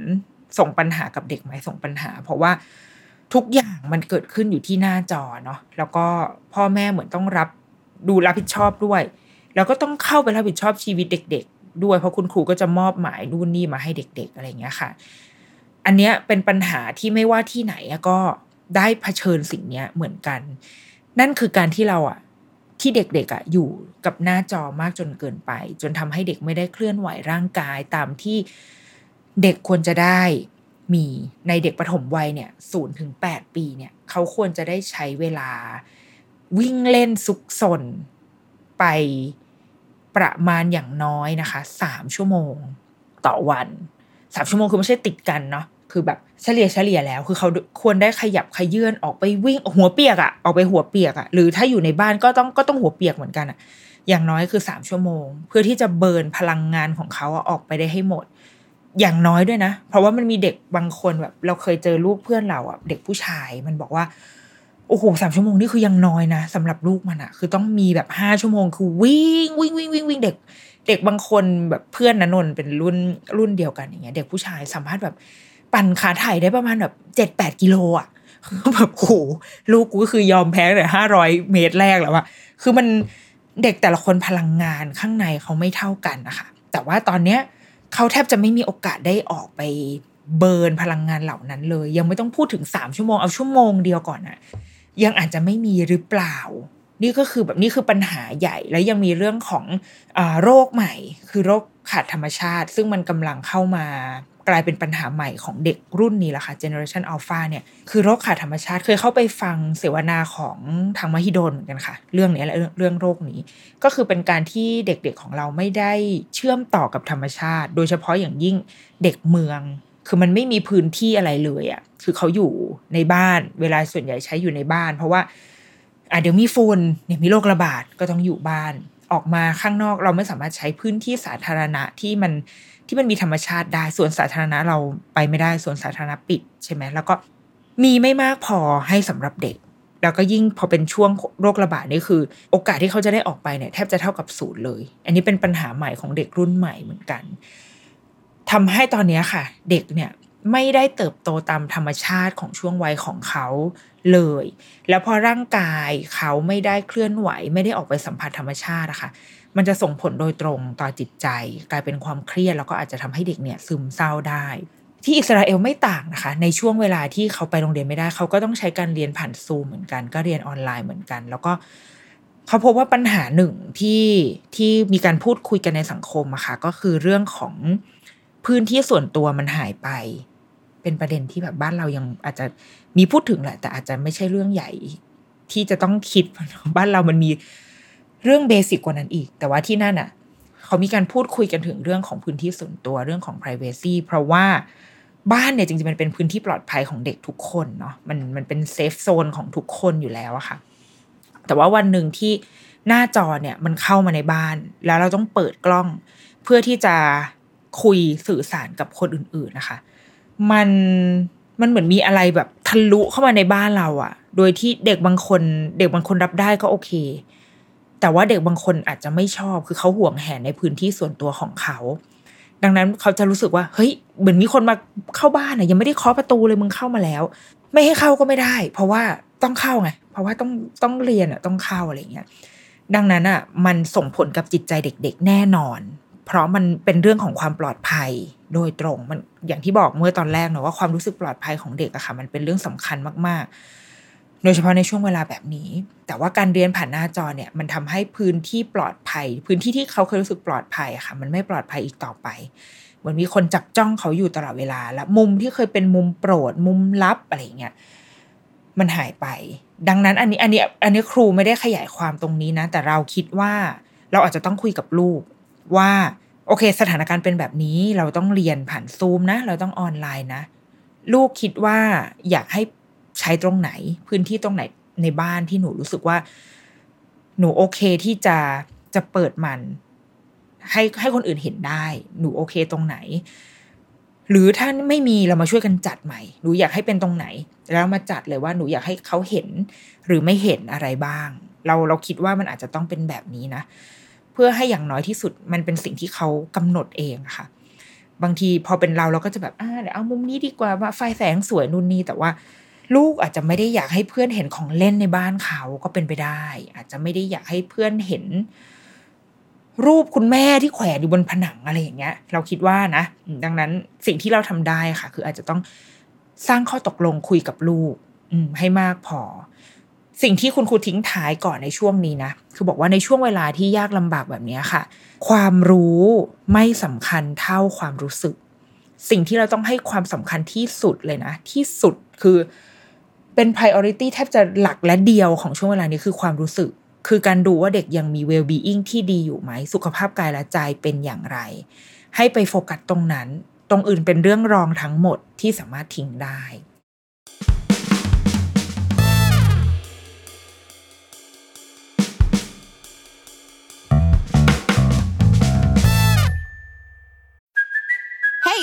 ส่งปัญหากับเด็กไหมส่งปัญหา เพราะว่าทุกอย่างมันเกิดขึ้นอยู่ที่หน้าจอเนาะแล้วก็พ่อแม่เหมือนต้องรับดูรับผิดชอบด้วย แล้วก็ต้องเข้าไปรับผิดชอบชีวิตเด็ก ๆ ด้วยเพราะคุณครูก็จะมอบหมายนู่นนี่มาให้เด็ก ๆ อะไรอย่างเงี้ยค่ะ อันเนี้ยเป็นปัญหาที่ไม่ว่าที่ไหนก็ได้เผชิญสิ่งเนี้ยเหมือนกัน นั่นคือการที่เราอะที่เด็กๆอะอยู่กับหน้าจอมากจนเกินไป จนทำให้เด็กไม่ได้เคลื่อนไหวร่างกายตามที่ เด็กควรจะได้มีในเด็กปฐมวัยเนี่ยศูนย์ถึงแปดปีเนี่ยเขาควรจะได้ใช้เวลาวิ่งเล่นซุกซนไปประมาณอย่างน้อยนะคะสามชั่วโมงต่อวันสามชั่วโมงคือไม่ใช่ติดกันเนาะคือแบบเฉลี่ยเฉลี่ยแล้ว คือเขาควรได้ขยับขยื่นออกไปวิ่งหัวเปียกอะออกไปหัวเปียกอะหรือถ้าอยู่ในบ้านก็ต้องก็ต้องหัวเปียกเหมือนกันอะอย่างน้อยคือสามชั่วโมง เพื่อที่จะเบิร์นพลังงานของเขาออกไปได้ให้หมด อย่างน้อยด้วยนะ เพราะว่ามันมีเด็กบางคนแบบ เราเคยเจอลูกเพื่อนเราอะเด็กผู้ชายมันบอกว่าโอ้โหสามชั่วโมงนี่คือยังน้อยนะสำหรับลูกมันอะคือต้องมีแบบห้าชั่วโมงคือวิ่งวิ่งวิ่งวิ่งวิ่งเด็ก เด็กบางคนแบบเพื่อนนันนเป็นรุ่นรุ่นเดียวกันอย่างเงี้ย เด็กผู้ชายสามารถแบบปั่นขาถ่ายได้ประมาณแบบเจ็ดแปดกิโลอะแบบโหลูกกูก็คือยอมแพ้เลยห้าร้อยเมตรแรกแล้วอะคือมันเด็กแต่ละคนพลังงานข้างในเขาไม่เท่ากันนะคะแต่ว่าตอนเนี้ย เขาแทบจะไม่มีโอกาสได้ออกไปเบิร์นพลังงานเหล่านั้นเลย ยังไม่ต้องพูดถึงสามชั่วโมงเอาชั่วโมงเดียวก่อนอะยังอาจจะไม่มีหรือเปล่า นี่ก็คือแบบนี่คือปัญหาใหญ่ แล้วยังมีเรื่องของอโรคใหม่ คือโรคขาดธรรมชาติ ซึ่งมันกำลังเข้ามา กลายเป็นปัญหาใหม่ของเด็กรุ่นนี้ละค่ะ Generation Alpha เนี่ยคือโรคขาดธรรมชาติเคยเข้าไปฟังเสวนาของทางมหิดลเหมือนกันค่ะ เรื่องนี้และเรื่องโรคนี้ ก็คือเป็นการที่เด็กๆของเราไม่ได้เชื่อมต่อกับธรรมชาติ โดยเฉพาะอย่างยิ่งเด็กเมือง คือมันไม่มีพื้นที่อะไรเลยอะ่ะคือเขาอยู่ในบ้านเวลาส่วนใหญ่ใช้อยู่ในบ้าน เพราะว่าอะเดี๋ยวมีฝุ่นเนี่ยมีโรคระบาดก็ต้องอยู่บ้านออกมาข้างนอกเราไม่สามารถใช้พื้นที่สาธารณะที่มัน ที่มันมีธรรมชาติได้ส่วนสาธารณะเราไปไม่ได้ส่วนสาธารณะปิดใช่ไหมแล้วก็มีไม่มากพอให้สำหรับเด็ก แล้วก็ยิ่งพอเป็นช่วงโรคระบาดนี่คือ โอกาสที่เขาจะได้ออกไปเนี่ยแทบจะเท่ากับศูนย์เลย อันนี้เป็นปัญหาใหม่ของเด็กรุ่นใหม่เหมือนกันทำให้ตอนนี้ค่ะ เด็กเนี่ยไม่ได้เติบโตตามธรรมชาติของช่วงวัยของเขาเลย แล้วพอร่างกายเขาไม่ได้เคลื่อนไหว ไม่ได้ออกไปสัมผัสธรรมชาติอะค่ะ มันจะส่งผลโดยตรงต่อจิตใจ กลายเป็นความเครียดแล้วก็อาจจะทำให้เด็กเนี่ยซึมเศร้าได้ ที่อิสราเอลไม่ต่างนะคะ ในช่วงเวลาที่เขาไปโรงเรียนไม่ได้ เขาก็ต้องใช้การเรียนผ่านซูมเหมือนกัน ก็เรียนออนไลน์เหมือนกัน แล้วก็เขาพบว่าปัญหาหนึ่งที่ที่มีการพูดคุยกันในสังคมอะค่ะก็คือเรื่องของพื้นที่ส่วนตัวมันหายไป เป็นประเด็นที่แบบบ้านเรายังอาจจะมีพูดถึงแหละ แต่อาจจะไม่ใช่เรื่องใหญ่ ที่จะต้องคิดบ้านเรามันมี เรื่อง basic กว่านั้นอีก แต่ว่าที่นั่นอะ เขามีการพูดคุยกันถึงเรื่องของพื้นที่ส่วนตัวเรื่องของ p r i เวซีเพราะว่าบ้านเนี่ยจริงๆมันเป็นพื้นที่ปลอดภัยของเด็กทุกคนเนาะมันมันเป็น safe zone ของทุกคนอยู่แล้วอะค่ะ แต่ว่าวันหนึ่งที่หน้าจอเนี่ยมันเข้ามาในบ้าน แล้วเราต้องเปิดกล้องเพื่อที่จะคุยสื่อสารกับคนอื่น ๆนะคะ มันมันเหมือนมีอะไรแบบทะลุเข้ามาในบ้านเราอะโดยที่เด็กบางคน เด็กบางคนรับได้ก็โอเค แต่ว่าเด็กบางคนอาจจะไม่ชอบคือเขาห่วงแหนในพื้นที่ส่วนตัวของเขา ดังนั้นเขาจะรู้สึกว่าเฮ้ยเหมือนมีคนมาเข้าบ้านอะยังไม่ได้เคาะประตูเลยมึงเข้ามาแล้ว ไม่ให้เข้าก็ไม่ได้ เพราะว่าต้องเข้าไงเพราะว่าต้องต้องเรียนอะต้องเข้าอะไรเงี้ยดังนั้นอะมันส่งผลกับจิตใจเด็ก ๆ แน่นอน เพราะมันเป็นเรื่องของความปลอดภัยโดยตรงมันอย่างที่บอกเมื่อตอนแรกเนาะว่าความรู้สึกปลอดภัยของเด็กอะค่ะ มันเป็นเรื่องสำคัญมากๆ โดยเฉพาะในช่วงเวลาแบบนี้ แต่ว่าการเรียนผ่านหน้าจอเนี่ยมันทำให้พื้นที่ปลอดภัย พื้นที่ที่เขาเคยรู้สึกปลอดภัยค่ะ มันไม่ปลอดภัยอีกต่อไปเหมือนมีคนจับจ้องเขาอยู่ตลอดเวลา และมุมที่เคยเป็นมุมโปรด มุมลับอะไรเงี้ยมันหายไป ดังนั้นอันนี้อันนี้อันนี้ครูไม่ได้ขยายความตรงนี้นะ แต่เราคิดว่าเราอาจจะต้องคุยกับลูกว่าโอเค สถานการณ์เป็นแบบนี้เราต้องเรียนผ่านซูมนะ เราต้องออนไลน์นะ ลูกคิดว่าอยากให้ ใช้ตรงไหน พื้นที่ตรงไหนในบ้านที่หนูรู้สึกว่า หนูโอเคที่จะจะเปิดมัน ให้ให้คนอื่นเห็นได้ หนูโอเคตรงไหน หรือถ้าไม่มีเรามาช่วยกันจัดใหม่ หนูอยากให้เป็นตรงไหน แล้วมาจัดเลยว่าหนูอยากให้เขาเห็น หรือไม่เห็นอะไรบ้าง เราเราคิดว่ามันอาจจะต้องเป็นแบบนี้นะเพื่อให้อย่างน้อยที่สุดมันเป็นสิ่งที่เขากำหนดเองค่ะบางทีพอเป็นเราเราก็จะแบบอ่าเดี๋ยวเอามุมนี้ดีกว่าว่าไฟแสงสวยนู่นนี่แต่ว่า ลูกอาจจะไม่ได้อยากให้เพื่อนเห็นของเล่นในบ้านเขาก็เป็นไปได้ อาจจะไม่ได้อยากให้เพื่อนเห็น รูปคุณแม่ที่แขวนอยู่บนผนังอะไรอย่างเงี้ย เราคิดว่านะ ดังนั้นสิ่งที่เราทำได้ค่ะ คืออาจจะต้องสร้างข้อตกลงคุยกับลูก อืม ให้มากพอ สิ่งที่คุณครูทิ้งท้ายก่อนในช่วงนี้นะคือบอกว่าในช่วงเวลาที่ยากลำบากแบบนี้ค่ะ ความรู้ไม่สำคัญเท่าความรู้สึกสิ่งที่เราต้องให้ความสำคัญที่สุดเลยนะ ที่สุดคือ เป็น priority แทบจะหลักและเดียวของช่วงเวลานี้คือความรู้สึก คือการดูว่าเด็กยังมี well being ที่ดีอยู่ไหม สุขภาพกายและใจเป็นอย่างไร ให้ไปโฟกัสตรงนั้น ตรงอื่นเป็นเรื่องรองทั้งหมดที่สามารถทิ้งได้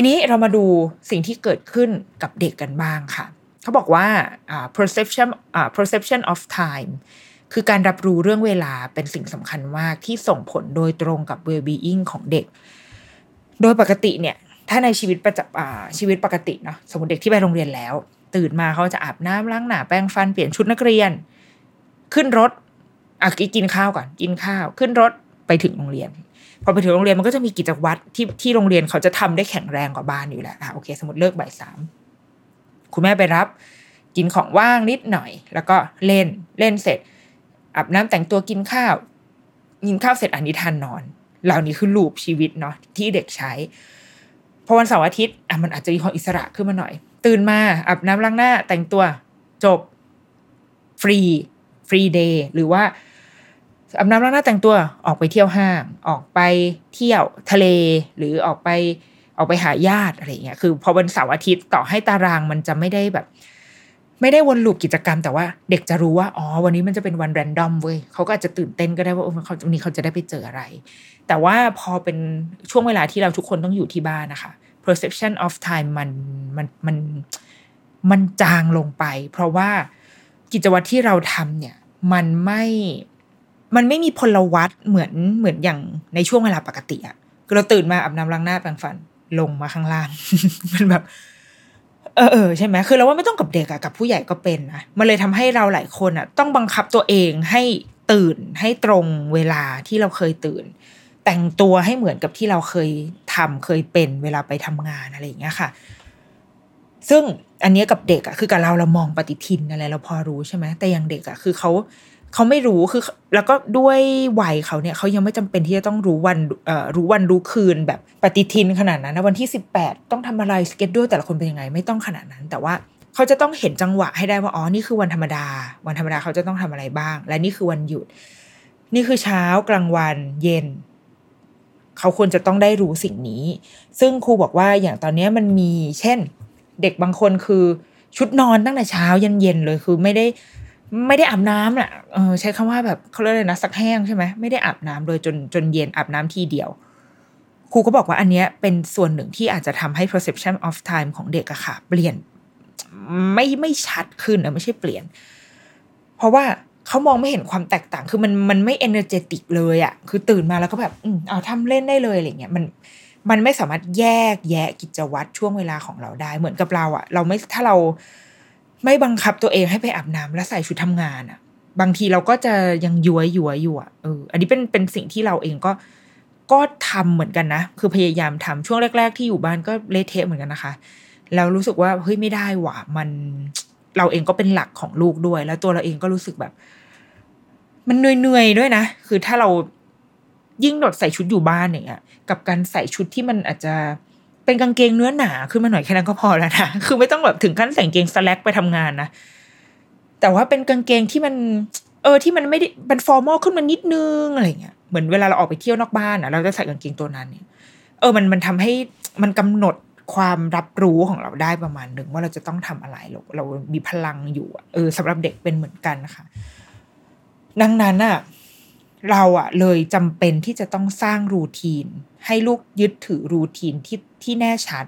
ทีนี้เรามาดูสิ่งที่เกิดขึ้นกับเด็กกันบ้างค่ะ เขาบอกว่า perception perception of time คือการรับรู้เรื่องเวลาเป็นสิ่งสำคัญมากที่ส่งผลโดยตรงกับ well-being ของเด็ก โดยปกติเนี่ย ถ้าในชีวิตประจำชีวิตปกติเนาะสมมติเด็กที่ไปโรงเรียนแล้ว ตื่นมาเขาจะอาบน้ำล้างหน้าแปรงฟันเปลี่ยนชุดนักเรียน ขึ้นรถอะกินข้าวก่อนกินข้าว ขึ้นรถไปถึงโรงเรียน พอไปถึงโรงเรียนมันก็จะมีกิจวัตรที่ที่โรงเรียนเขาจะทำได้แข็งแรงกว่าบ้านอยู่แล้วอะโอเค สมมติเลิกบ่ายสามคุณแม่ไปรับ กินของว่างนิดหน่อย แล้วก็เล่นเล่นเสร็จอาบน้ำแต่งตัวกินข้าวกินข้าวเสร็จอ่านนิทานนอน เหล่านี้คือ loop ชีวิตเนาะที่เด็กใช้พอวันเสาร์อาทิตย์อะมันอาจจะมีความอิสระขึ้นมาหน่อย ตื่นมาอาบน้ำล้างหน้า แต่งตัวจบ free free day หรือว่า อาบน้ำล้างหน้าแต่งตัวออกไปเที่ยวห้าง ออกไปเที่ยวทะเล หรือออกไปออกไปหาญาติอะไรเงี้ยคือพอวันเสาร์อาทิตย์ต่อให้ตารางมันจะไม่ได้แบบ ไม่ได้วน loop กิจกรรมแต่ว่าเด็กจะรู้ว่าอ๋อวันนี้มันจะเป็นวันแรนดอมเว้ยเขาก็อาจจะตื่นเต้นก็ได้ว่าเขาวันนี้เขาจะได้ไปเจออะไร แต่ว่าพอเป็นช่วงเวลาที่เราทุกคนต้องอยู่ที่บ้านนะคะ perception of time มันมันมันมันจางลงไป เพราะว่ากิจวัตรที่เราทำเนี่ย มันไม่ มันไม่มีพลวัตเหมือนเหมือนอย่างในช่วงเวลาปกติอะคือเราตื่นมาอาบน้ำล้างหน้าแปรงฟันลงมาข้างล่างมันแบบ เออเออใช่ไหมคือเราว่าไม่ต้องกับเด็กอะกับผู้ใหญ่ก็เป็นนะมันเลยทำให้เราหลายคนอะต้องบังคับตัวเองให้ตื่นให้ตรงเวลาที่เราเคยตื่น แต่งตัวให้เหมือนกับที่เราเคยทำเคยเป็นเวลาไปทำงานอะไรอย่างเงี้ยค่ะ ซึ่งอันนี้กับเด็กอะคือกับเราเรามองปฏิทินอะไรเราพอรู้ใช่ไหมแต่อย่างเด็กอะคือเขา เขาไม่รู้คือ แล้วก็ด้วยวัยเขาเนี่ยเขายังไม่จำเป็นที่จะต้องรู้วันรู้วันรู้คืนแบบปฏิทินขนาดนั้นนะวันที่สิบแปดต้องทำอะไรสเก็ตด้วยแต่ละคนเป็นยังไงไม่ต้องขนาดนั้น แต่ว่าเขาจะต้องเห็นจังหวะให้ได้ว่าอ๋อนี่คือวันธรรมดา วันธรรมดาเขาจะต้องทำอะไรบ้าง และนี่คือวันหยุด นี่คือเช้ากลางวันเย็น เขาควรจะต้องได้รู้สิ่งนี้ ซึ่งครูบอกว่าอย่างตอนนี้มันมี เช่น เด็กบางคนคือชุดนอนตั้งแต่เช้ายันเย็นเลยคือไม่ได้ ไม่ได้อาบน้ำน่ะเออใช้คำว่าแบบเขาเรียกเลยนะสักแห้งใช่ไหมไม่ได้อาบน้ำโดยจนจนเย็นอาบน้ำทีเดียว ครูก็บอกว่าอันเนี้ยเป็นส่วนหนึ่งที่อาจจะทำให้ perception of time ของเด็กอะค่ะ เปลี่ยนไม่ไม่ชัดขึ้นอะไม่ใช่เปลี่ยน เพราะว่าเขามองไม่เห็นความแตกต่าง คือมันมันไม่ energetic เลยอะคือตื่นมาแล้วก็แบบอืมเอาทำเล่นได้เลยอะไรเงี้ยมันมันไม่สามารถแยกแยะกิจวัตรช่วงเวลาของเราได้ เหมือนกับเราอะเราไม่ถ้าเรา ไม่บังคับตัวเองให้ไปอาบน้ำและใส่ชุดทำงานอะ่ะ บางทีเราก็จะยังยัวยัวอยู่อะเอออันนี้เป็นเป็นสิ่งที่เราเองก็ก็ทำเหมือนกันนะ คือพยายามทำช่วงแรก ๆ ที่อยู่บ้านก็เละเทะเหมือนกันนะคะ แล้วรู้สึกว่าเฮ้ยไม่ได้หว่ะมันเราเองก็เป็นหลักของลูกด้วย แล้วตัวเราเองก็รู้สึกแบบ มันเหนื่อยๆด้วยนะ คือถ้าเรายิ่งดดใส่ชุดอยู่บ้านอย่างเงี้ยกับการใส่ชุดที่มันอาจจะ เป็นกางเกงเนื้อหนาขึ้นมาหน่อยแค่นั้นก็พอแล้วนะคือไม่ต้องแบบถึงขั้นใส่กางเกงสแลกไปทำงานนะแต่ว่าเป็นกางเกงที่มัน เออที่มันไม่ได้เป็นฟอร์มอลขึ้นมานิดนึงอะไรเงี้ยเหมือนเวลาเราออกไปเที่ยวนอกบ้านอะ เราจะใส่กางเกงตัวนั้นเนี่ยเออมันมันทำให้มันกำหนดความรับรู้ของเราได้ประมาณหนึ่งว่าเราจะต้องทำอะไรเราเรามีพลังอยู่ เออสำหรับเด็กเป็นเหมือนกันนะคะ ดังนั้นอะ เราอะเลยจำเป็นที่จะต้องสร้างรูทีน ให้ลูกยึดถือรูทีนที่ที่แน่ชัด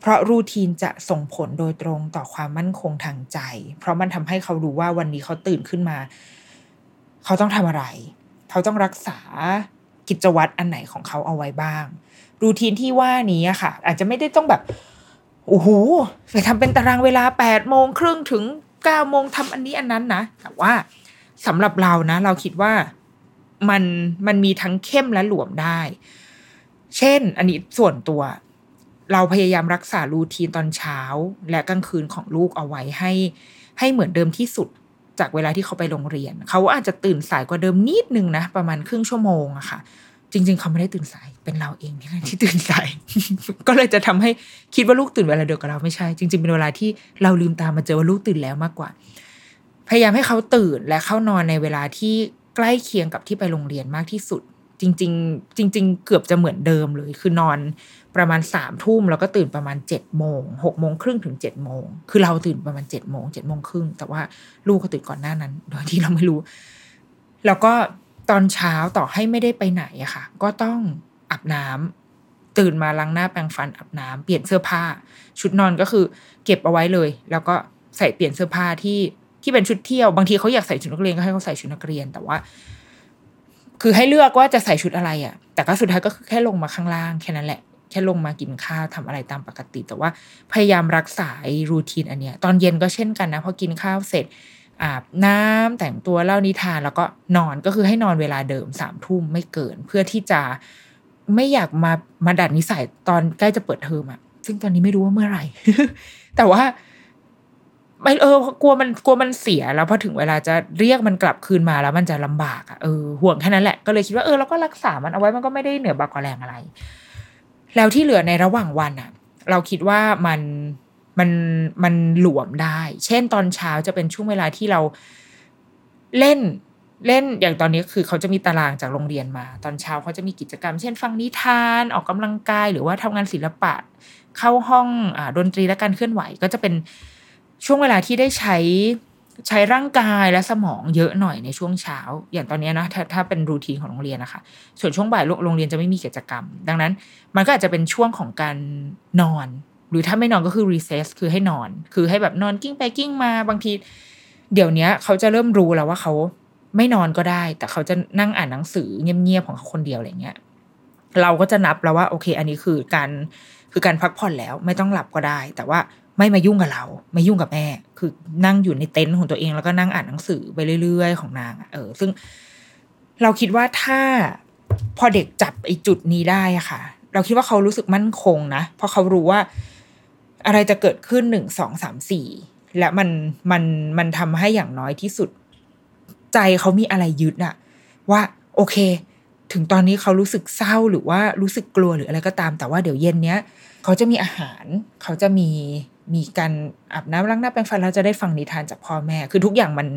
เพราะรูทีนจะส่งผลโดยตรงต่อความมั่นคงทางใจ เพราะมันทำให้เขารู้ว่าวันนี้เขาตื่นขึ้นมา เขาต้องทำอะไร เขาต้องรักษากิจวัตรอันไหนของเขาเอาไว้บ้าง รูทีนที่ว่านี้ค่ะ อาจจะไม่ได้ต้องแบบโอ้โหไปทำเป็นตารางเวลาแปดโมงครึ่งถึงเก้าโมงทำอันนี้อันนั้นนะแต่ว่าสำหรับเรานะ เราคิดว่า มันมันมีทั้งเข้มและหลวมได้ เช่น อันนี้ส่วนตัว เราพยายามรักษารูทีนตอนเช้า และกลางคืนของลูกเอาไว้ให้ให้เหมือนเดิมที่สุดจากเวลาที่เขาไปโรงเรียน เขาอาจจะตื่นสายกว่าเดิมนิดนึงนะ ประมาณครึ่งชั่วโมงอะค่ะ จริง ๆ เขาไม่ได้ตื่นสายเป็นเราเองนี่แหละที่ตื่นสาย ก็เลยจะทำให้คิดว่าลูกตื่นเวลาเดียวกับเราไม่ใช่ จริง ๆ เป็นเวลาที่เราลืมตามาเจอว่าลูกตื่นแล้วมากกว่า พยายามให้เขาตื่นและเข้านอนในเวลาที่ ใกล้เคียงกับที่ไปโรงเรียนมากที่สุด จริง ๆ จริง ๆ เกือบจะเหมือนเดิมเลย คือนอนประมาณสามทุ่มแล้วก็ตื่นประมาณเจ็ดโมงหกโมงครึ่งถึงเจ็ดโมงคือเราตื่นประมาณเจ็ดโมงเจ็ดโมงครึ่งแต่ว่าลูกเขาตื่นก่อนหน้านั้น โดยที่เราไม่รู้ แล้วก็ตอนเช้าต่อให้ไม่ได้ไปไหนอะค่ะ ก็ต้องอาบน้ำตื่นมาล้างหน้าแปรงฟันอาบน้ำเปลี่ยนเสื้อผ้า ชุดนอนก็คือ เก็บเอาไว้เลย แล้วก็ใส่เปลี่ยนเสื้อผ้าที่ ที่เป็นชุดเที่ยวบางทีเขาอยากใส่ชุดนักเรียนก็ให้เขาใส่ชุดนักเรียนแต่ว่า คือให้เลือกว่าจะใส่ชุดอะไรอะแต่ก็สุดท้ายก็คือแค่ลงมาข้างล่างแค่นั้นแหละแค่ลงมากินข้าวทำอะไรตามปกติ แต่ว่าพยายามรักษารูทีนอันเนี้ย ตอนเย็นก็เช่นกันนะพอกินข้าวเสร็จอาบน้ำแต่งตัวเล่านิทานแล้วก็นอนก็คือให้นอนเวลาเดิมสามทุ่มไม่เกิน เพื่อที่จะไม่อยากมามาดัดนิสัยตอนใกล้จะเปิดเทอมอะซึ่งตอนนี้ไม่รู้ว่าเมื่อไหร่ แต่ว่า ไม่เออกลัวมันกลัวมันเสียแล้วพอถึงเวลาจะเรียกมันกลับคืนมาแล้วมันจะลำบากอะเออห่วงแค่นั้นแหละก็เลยคิดว่าเออเราก็รักษามันเอาไว้มันก็ไม่ได้เหนือบากกว่าแรงอะไร แล้วที่เหลือในระหว่างวันอะเราคิดว่ามันมันมันหลวมได้ เช่นตอนเช้าจะเป็นช่วงเวลาที่เราเล่นเล่นอย่างตอนนี้คือเขาจะมีตารางจากโรงเรียนมา ตอนเช้าเขาจะมีกิจกรรม เช่นฟังนิทานออกกำลังกาย หรือว่าทำงานศิลปะ เข้าห้องอดนตรีและการเคลื่อนไหวก็จะเป็น ช่วงเวลาที่ได้ใช้ใช้ร่างกายและสมองเยอะหน่อยในช่วงเช้า อย่างตอนนี้นะถ้าถ้าเป็นรูทีนของโรงเรียนนะคะ ส่วนช่วงบ่ายโรงเรียนจะไม่มีกิจกรรม ดังนั้น มันก็อาจจะเป็นช่วงของการนอน หรือถ้าไม่นอนก็คือ recess คือให้นอน คือให้แบบนอนกิ้งไปกิ้งมาบางที เดี๋ยวนี้เขาจะเริ่มรู้แล้วว่าเขาไม่นอนก็ได้ แต่เขาจะนั่งอ่านหนังสือเงียบๆของเขาคนเดียวอะไรเงี้ยเราก็จะนับแล้วว่าโอเค อันนี้คือการคือการพักผ่อนแล้วไม่ต้องหลับก็ได้ แต่ว่า ไม่มายุ่งกับเรา ไม่ยุ่งกับแม่ คือนั่งอยู่ในเต็นท์ของตัวเองแล้วก็นั่งอ่านหนังสือไปเรื่อยๆ ของนางเออ ซึ่งเราคิดว่าถ้าพอเด็กจับไอ้จุดนี้ได้อะค่ะ เราคิดว่าเขารู้สึกมั่นคงนะเพราะเขารู้ว่า อะไรจะเกิดขึ้นหนึ่งสองสามสี่และมันมันมันทำให้อย่างน้อยที่สุด ใจเขามีอะไรยึดอะว่า โอเค ถึงตอนนี้เขารู้สึกเศร้าหรือว่ารู้สึกกลัวหรืออะไรก็ตาม แต่ว่าเดี๋ยวเย็นเนี้ยเขาจะมีอาหาร เขาจะมี มีการอาบน้ำล้างหน้าแปรงฟันแล้วจะได้ฟังนิทานจากพ่อแม่ คือทุกอย่างมัน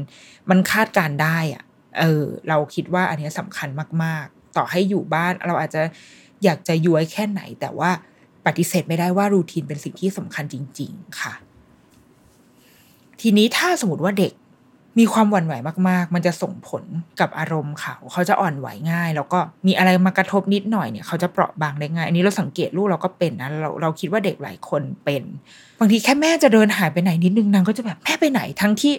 มันคาดการได้อะเออ เราคิดว่าอันนี้สำคัญมาก ๆ ต่อให้อยู่บ้านเราอาจจะอยากจะย้วยแค่ไหน แต่ว่าปฏิเสธไม่ได้ว่ารูทีนเป็นสิ่งที่สำคัญจริง ๆ ค่ะ ทีนี้ถ้าสมมติว่าเด็ก มีความหวั่นไหวมากๆ มันจะส่งผลกับอารมณ์เขาเขาจะอ่อนไหวง่าย แล้วก็มีอะไรมากระทบนิดหน่อยเนี่ยเขาจะเปราะบางได้ง่าย อันนี้เราสังเกตลูกเราก็เป็นนะเราเราคิดว่าเด็กหลายคนเป็นบางทีแค่แม่จะเดินหายไปไหนนิดนึงนางก็จะแบบแม่ไปไหนทั้งที่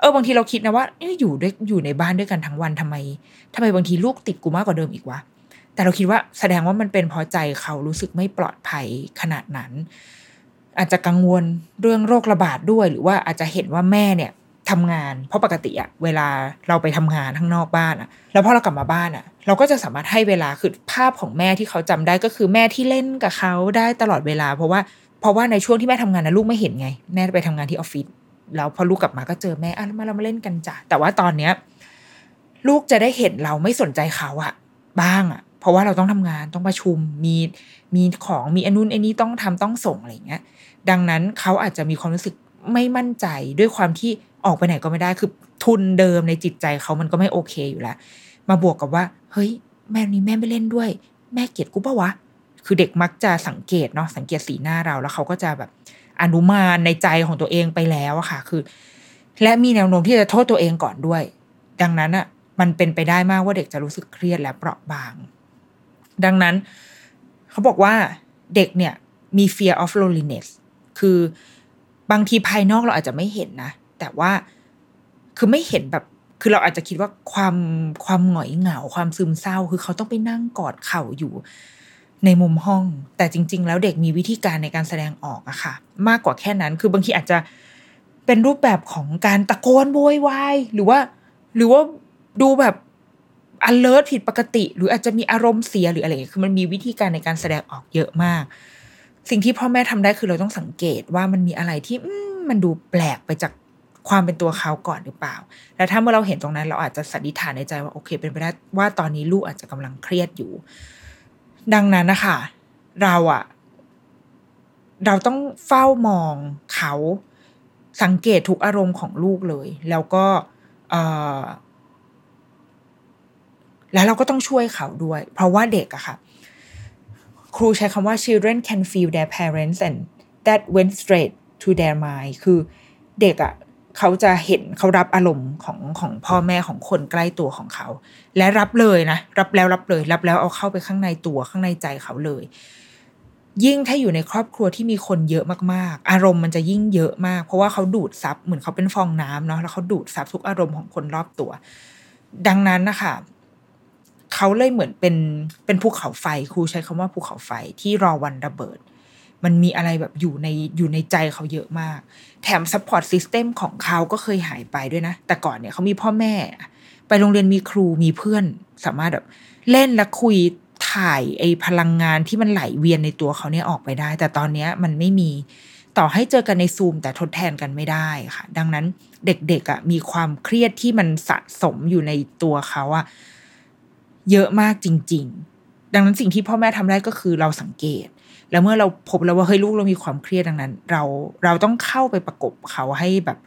เออบางทีเราคิดนะว่าอยอยู่ด้วยอยู่ในบ้านด้วยกันทั้งวันทำไมทำไมบางทีลูกติดกูมากกว่าเดิมอีกวะแต่เราคิดว่าแสดงว่ามันเป็นเพราะใจเขารู้สึกไม่ปลอดภัยขนาดนั้น อาจจะกังวลเรื่องโรคระบาดด้วย หรือว่าอาจจะเห็นว่าแม่เนี่ย ทำงาน เพราะปกติอะเวลาเราไปทำงานข้างนอกบ้านอะแล้วพอเรากลับมาบ้านอะเราก็จะสามารถให้เวลาคือภาพของแม่ที่เขาจำได้ก็คือแม่ที่เล่นกับเขาได้ตลอดเวลา เพราะว่าเพราะว่าในช่วงที่แม่ทำงานนะลูกไม่เห็นไง แม่ไปทำงานที่ออฟฟิศแล้วพอลูกกลับมาก็เจอแม่อะมาเรามาเล่นกันจ้ะแต่ว่าตอนเนี้ยลูกจะได้เห็นเราไม่สนใจเขาอะบ้างอะเพราะว่าเราต้องทำงานต้องประชุมมีมีของมีอันนู้นอันนี้ต้องทำต้องส่งอะไรเงี้ย ดังนั้นเขาอาจจะมีความรู้สึกไม่มั่นใจด้วยความที่ ออกไปไหนก็ไม่ได้คือทุนเดิมในจิตใจเขามันก็ไม่โอเคอยู่แล้ว มาบวกกับว่า เฮ้ย แม่นี้แม่ไม่เล่นด้วย แม่เกลียดกูปะวะ คือเด็กมักจะสังเกตเนาะสังเกตสีหน้าเราแล้วเขาก็จะแบบอนุมานในใจของตัวเองไปแล้วอะค่ะ คือ และมีแนวโน้มที่จะโทษตัวเองก่อนด้วย ดังนั้นอะมันเป็นไปได้มากว่าเด็กจะรู้สึกเครียดและเปราะบาง ดังนั้น เขาบอกว่าเด็กเนี่ยมี fear of loneliness คือบางทีภายนอกเราอาจจะไม่เห็นนะ แต่ว่าคือไม่เห็นแบบคือเราอาจจะคิดว่าความความหงอยเหงาความซึมเศร้า คือเขาต้องไปนั่งกอดเข่าอยู่ในมุมห้อง แต่จริง ๆ แล้วเด็กมีวิธีการในการแสดงออกอะค่ะ มากกว่าแค่นั้น คือบางทีอาจจะเป็นรูปแบบของการตะโกนโวยวายหรือว่า หรือว่าดูแบบ alert ผิดปกติ หรืออาจจะมีอารมณ์เสียหรืออะไรอย่างเงี้ยคือมันมีวิธีการในการแสดงออกเยอะมาก สิ่งที่พ่อแม่ทำได้คือเราต้องสังเกตว่ามันมีอะไรที่มันดูแปลกไปจาก ความเป็นตัวเขาก่อนหรือเปล่า แล้วถ้าเมื่อเราเห็นตรงนั้น เราอาจจะสันนิษฐานในใจว่าโอเค เป็นไปได้ว่าตอนนี้ลูกอาจจะกำลังเครียดอยู่ ดังนั้นนะคะเราอะเราต้องเฝ้ามองเขาสังเกตทุกอารมณ์ของลูกเลย แล้วก็แล้วเราก็ต้องช่วยเขาด้วย เพราะว่าเด็กอะค่ะ ครูใช้คำว่า children can feel their parents and that went straight to their mind คือเด็กอะ เขาจะเห็นเขารับอารมณ์ของของพ่อแม่ของคนใกล้ตัวของเขา และรับเลยนะ รับแล้วรับเลย รับแล้วเอาเข้าไปข้างในตัวข้างในใจเขาเลย ยิ่งถ้าอยู่ในครอบครัวที่มีคนเยอะมากๆ อารมณ์มันจะยิ่งเยอะมาก เพราะว่าเขาดูดซับเหมือนเขาเป็นฟองน้ำเนาะแล้วเขาดูดซับทุกอารมณ์ของคนรอบตัว ดังนั้นนะคะเขาเลยเหมือนเป็นเป็นภูเขาไฟครูใช้คำว่าภูเขาไฟที่รอวันระเบิด มันมีอะไรแบบอยู่ในอยู่ในใจเขาเยอะมาก แถม support system ของเขาก็เลยหายไปด้วยนะ แต่ก่อนเนี่ยเขามีพ่อแม่ ไปโรงเรียนมีครูมีเพื่อน สามารถแบบเล่นและคุยถ่ายไอ้พลังงานที่มันไหลเวียนในตัวเขาเนี่ยออกไปได้ แต่ตอนนี้มันไม่มีต่อให้เจอกันในซูมแต่ทดแทนกันไม่ได้ค่ะ ดังนั้นเด็กๆอะ่ะมีความเครียดที่มันสะสมอยู่ในตัวเขาอะ่ะเยอะมากจริง ๆ ดังนั้นสิ่งที่พ่อแม่ทำได้ก็คือเราสังเกต แล้วเมื่อเราพบแล้วว่าเฮ้ยลูกเรามีความเครียดดังนั้น เราเราต้องเข้าไปประกบเขาให้แบบ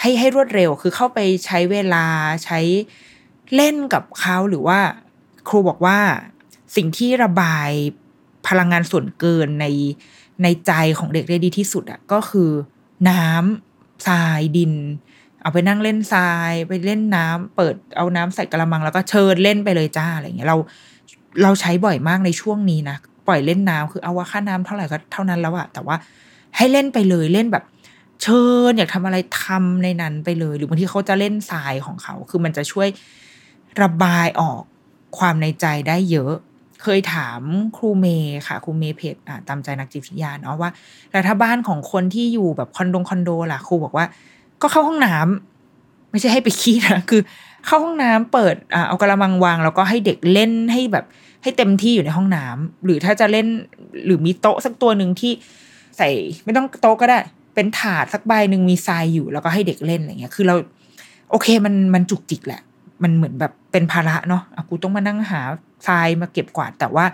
ให้ให้รวดเร็ว คือเข้าไปใช้เวลาใช้เล่นกับเขาหรือว่า ครูบอกว่าสิ่งที่ระบายพลังงานส่วนเกินในในใจของเด็กได้ดีที่สุดอะก็คือ น้ำทรายดิน เอาไปนั่งเล่นทราย ไปเล่นน้ำเปิดเอาน้ำใส่กระมังแล้วก็เชิญเล่นไปเลยจ้าอะไรเงี้ยเราเราใช้บ่อยมากในช่วงนี้นะ ปล่อยเล่นน้ำคือเอาว่าค่าน้ำเท่าไหร่ก็เท่านั้นแล้วอะแต่ว่าให้เล่นไปเลยเล่นแบบ เชิญอยากทำอะไรทำในนั้นไปเลย หรือบางทีเขาจะเล่นทรายของเขา คือมันจะช่วยระบายออกความในใจได้เยอะ เคยถามครูเมย์ค่ะครูเมย์เพจตามใจนักจิตวิทยาเนาะว่าแล้วถ้าบ้านของคนที่อยู่แบบคอนโดคอนโดล่ะครูบอกว่า ก็เข้าห้องน้ำไม่ใช่ให้ไปขี้นะคือ เข้าห้องน้ำเปิดอเอากระมังวางแล้วก็ให้เด็กเล่นให้แบบ ให้เต็มที่อยู่ในห้องน้ำหรือถ้าจะเล่นหรือมีโต๊ะสักตัวหนึ่งที่ใส่ไม่ต้องโต๊ะก็ได้ เป็นถาดสักใบหนึ่งมีทรายอยู่ แล้วก็ให้เด็กเล่นอะไรเงี้ย คือเรา โอเคมันมันจุกจิกแหละ มันเหมือนแบบเป็นภาระเนาะะกูต้องมานั่งหาทรายมาเก็บกวาด แต่ว่า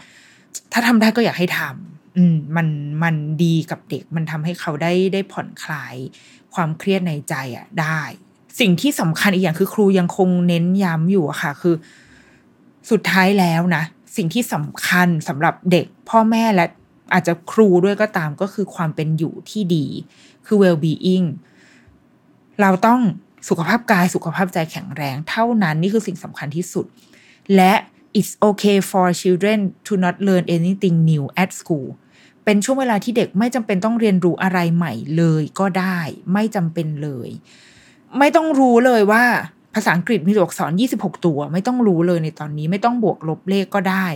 ถ้าทำได้ก็อยากให้ทำอืมมันมันดีกับเด็ก มันทำให้เขาได้ได้ผ่อนคลาย ความเครียดในใจอะได้ สิ่งที่สำคัญอีกอย่างคือครูยังคงเน้นย้ำอยู่อะค่ะ คือ สุดท้ายแล้วนะ สิ่งที่สำคัญสำหรับเด็กพ่อแม่และอาจจะครูด้วยก็ตามก็คือความเป็นอยู่ที่ดี คือ well being เราต้องสุขภาพกายสุขภาพใจแข็งแรง เท่านั้นนี่คือสิ่งสำคัญที่สุด และ it's okay for children to not learn anything new at school เป็นช่วงเวลาที่เด็กไม่จำเป็นต้องเรียนรู้อะไรใหม่เลยก็ได้ ไม่จำเป็นเลย ไม่ต้องรู้เลยว่า ภาษาอังกฤษมีตัวอักษร 26 ตัว ไม่ต้องรู้เลยในตอนนี้ไม่ต้องบวกลบเลขก็ได้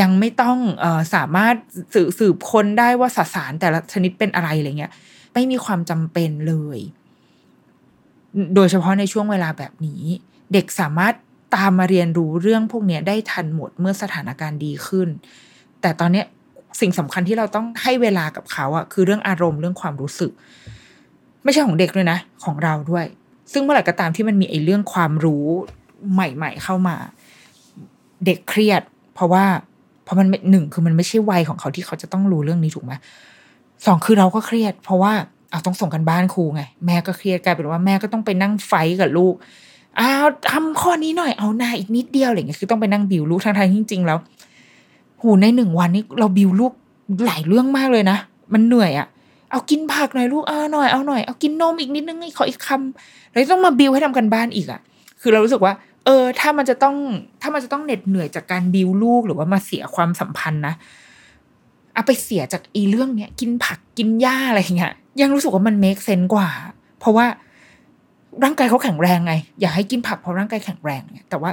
ยังไม่ต้องออสามารถสืบสืบค้นได้ว่าสสารแต่ละชนิดเป็นอะไรอะไรเงี้ย ไม่มีความจำเป็นเลย โดยเฉพาะในช่วงเวลาแบบนี้ เด็กสามารถตามมาเรียนรู้เรื่องพวกนี้ได้ทันหมดเมื่อสถานการณ์ดีขึ้น แต่ตอนนี้สิ่งสำคัญที่เราต้องให้เวลากับเขาอะคือเรื่องอารมณ์เรื่องความรู้สึก ไม่ใช่ของเด็กด้วยนะ ของเราด้วย ซึ่งเมื่อไหร่ก็ตามที่มันมีไอ้เรื่องความรู้ใหม่ ๆ เข้ามา เด็กเครียด เพราะว่าเพราะมันหนึ่งคือมันไม่ใช่วัยของเขาที่เขาจะต้องรู้เรื่องนี้ถูกไหมสองคือเราก็เครียด เพราะว่าเอาต้องส่งกันบ้านครูไง แม่ก็เครียดกลายเป็นว่าแม่ก็ต้องไปนั่งไฟกับลูกอ้าวทำข้อนี้หน่อยเอาหน้าอีกนิดเดียวอะไรเงี้ยคือต้องไปนั่งบิวลูกทั้งทจริง ๆ แล้ว หูในหนึ่งวันนี้เราบิวลูกหลายเรื่องมากเลยนะมันเหนื่อยอะ เอากินผักหน่อยลูกเอาหน่อยเอาหน่อยเอากินนมอีกนิดนึงขออีกคำแล้วต้องมาบิวให้ทำกันบ้านอีกอะคือเรารู้สึกว่า เออ ถ้ามันจะต้อง ถ้ามันจะต้องเหน็ดเหนื่อยจากการบิวลูกหรือว่ามาเสียความสัมพันธ์นะเอาไปเสียจากอีเรื่องเนี้ยกินผักกินหญ้าอะไรเงี้ยยังรู้สึกว่ามันเมคเซนกว่า เพราะว่าร่างกายเขาแข็งแรงไง อยากให้กินผักเพราะร่างกายแข็งแรงเนี่ยแต่ว่า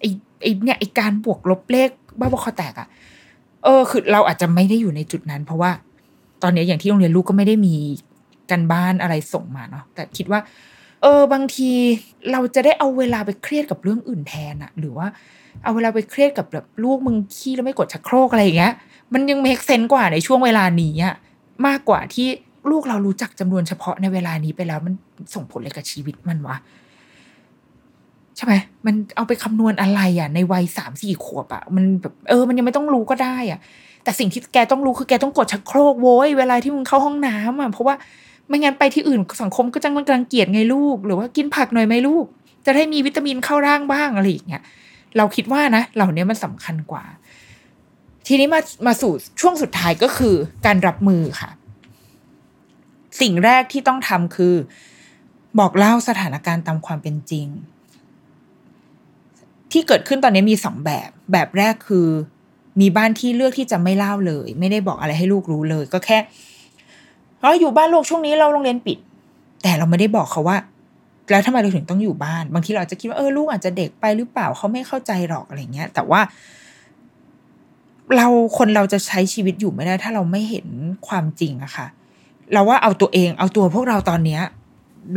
ไอ้ไอ้เนี่ยไอ้การบวกลบเลขบ้าบอคอแตกอะ่ะ เออ คือเราอาจจะไม่ได้อยู่ในจุดนั้น เพราะว่า ตอนนี้อย่างที่โรงเรียนลูกก็ไม่ได้มีกันบ้านอะไรส่งมาเนาะแต่คิดว่า เออบางทีเราจะได้เอาเวลาไปเครียดกับเรื่องอื่นแทนอะหรือว่าเอาเวลาไปเครียดกับแบบลูกมึงขี้แล้วไม่กดชักโครกอะไรอย่างเงี้ย มันยังเมคเซนกว่าในช่วงเวลานี้อะมากกว่าที่ลูกเรารู้จักจำนวนเฉพาะในเวลานี้ไปแล้วมันส่งผลอะไรกับชีวิตมันวะใช่ไหมมันเอาไปคำนวณอะไรอะ ในวัยสามสี่ขวบอะ มันแบบเออ มันยังไม่ต้องรู้ก็ได้อะ แต่สิ่งที่แกต้องรู้คือแกต้องกดชักโครกโว้ยเวลาที่มึงเข้าห้องน้ำอะเพราะว่าไม่งั้นไปที่อื่นสังคมก็จะมันรังเกียจไงลูก หรือว่ากินผักหน่อยไหมลูก จะได้มีวิตามินเข้าร่างบ้างอะไรอย่างเงี้ยเราคิดว่านะ เหล่านี้มันสำคัญกว่า ทีนี้มามาสู่ช่วงสุดท้ายก็คือการรับมือค่ะ สิ่งแรกที่ต้องทำคือ บอกเล่าสถานการณ์ตามความเป็นจริง ที่เกิดขึ้นตอนนี้มีสองแบบ แบบแรกคือ มีบ้านที่เลือกที่จะไม่เล่าเลย ไม่ได้บอกอะไรให้ลูกรู้เลย ก็แค่เราอยู่บ้านลูกช่วงนี้เราโรงเรียนปิด แต่เราไม่ได้บอกเขาว่า แล้วทำไมเราถึงต้องอยู่บ้าน บางทีเราจะคิดว่าเออลูกอาจจะเด็กไปหรือเปล่าเขาไม่เข้าใจหรอกอะไรเงี้ย แต่ว่า เราคนเราจะใช้ชีวิตอยู่ไม่ได้ ถ้าเราไม่เห็นความจริงอะค่ะ เราว่าเอาตัวเองเอาตัวพวกเราตอนเนี้ย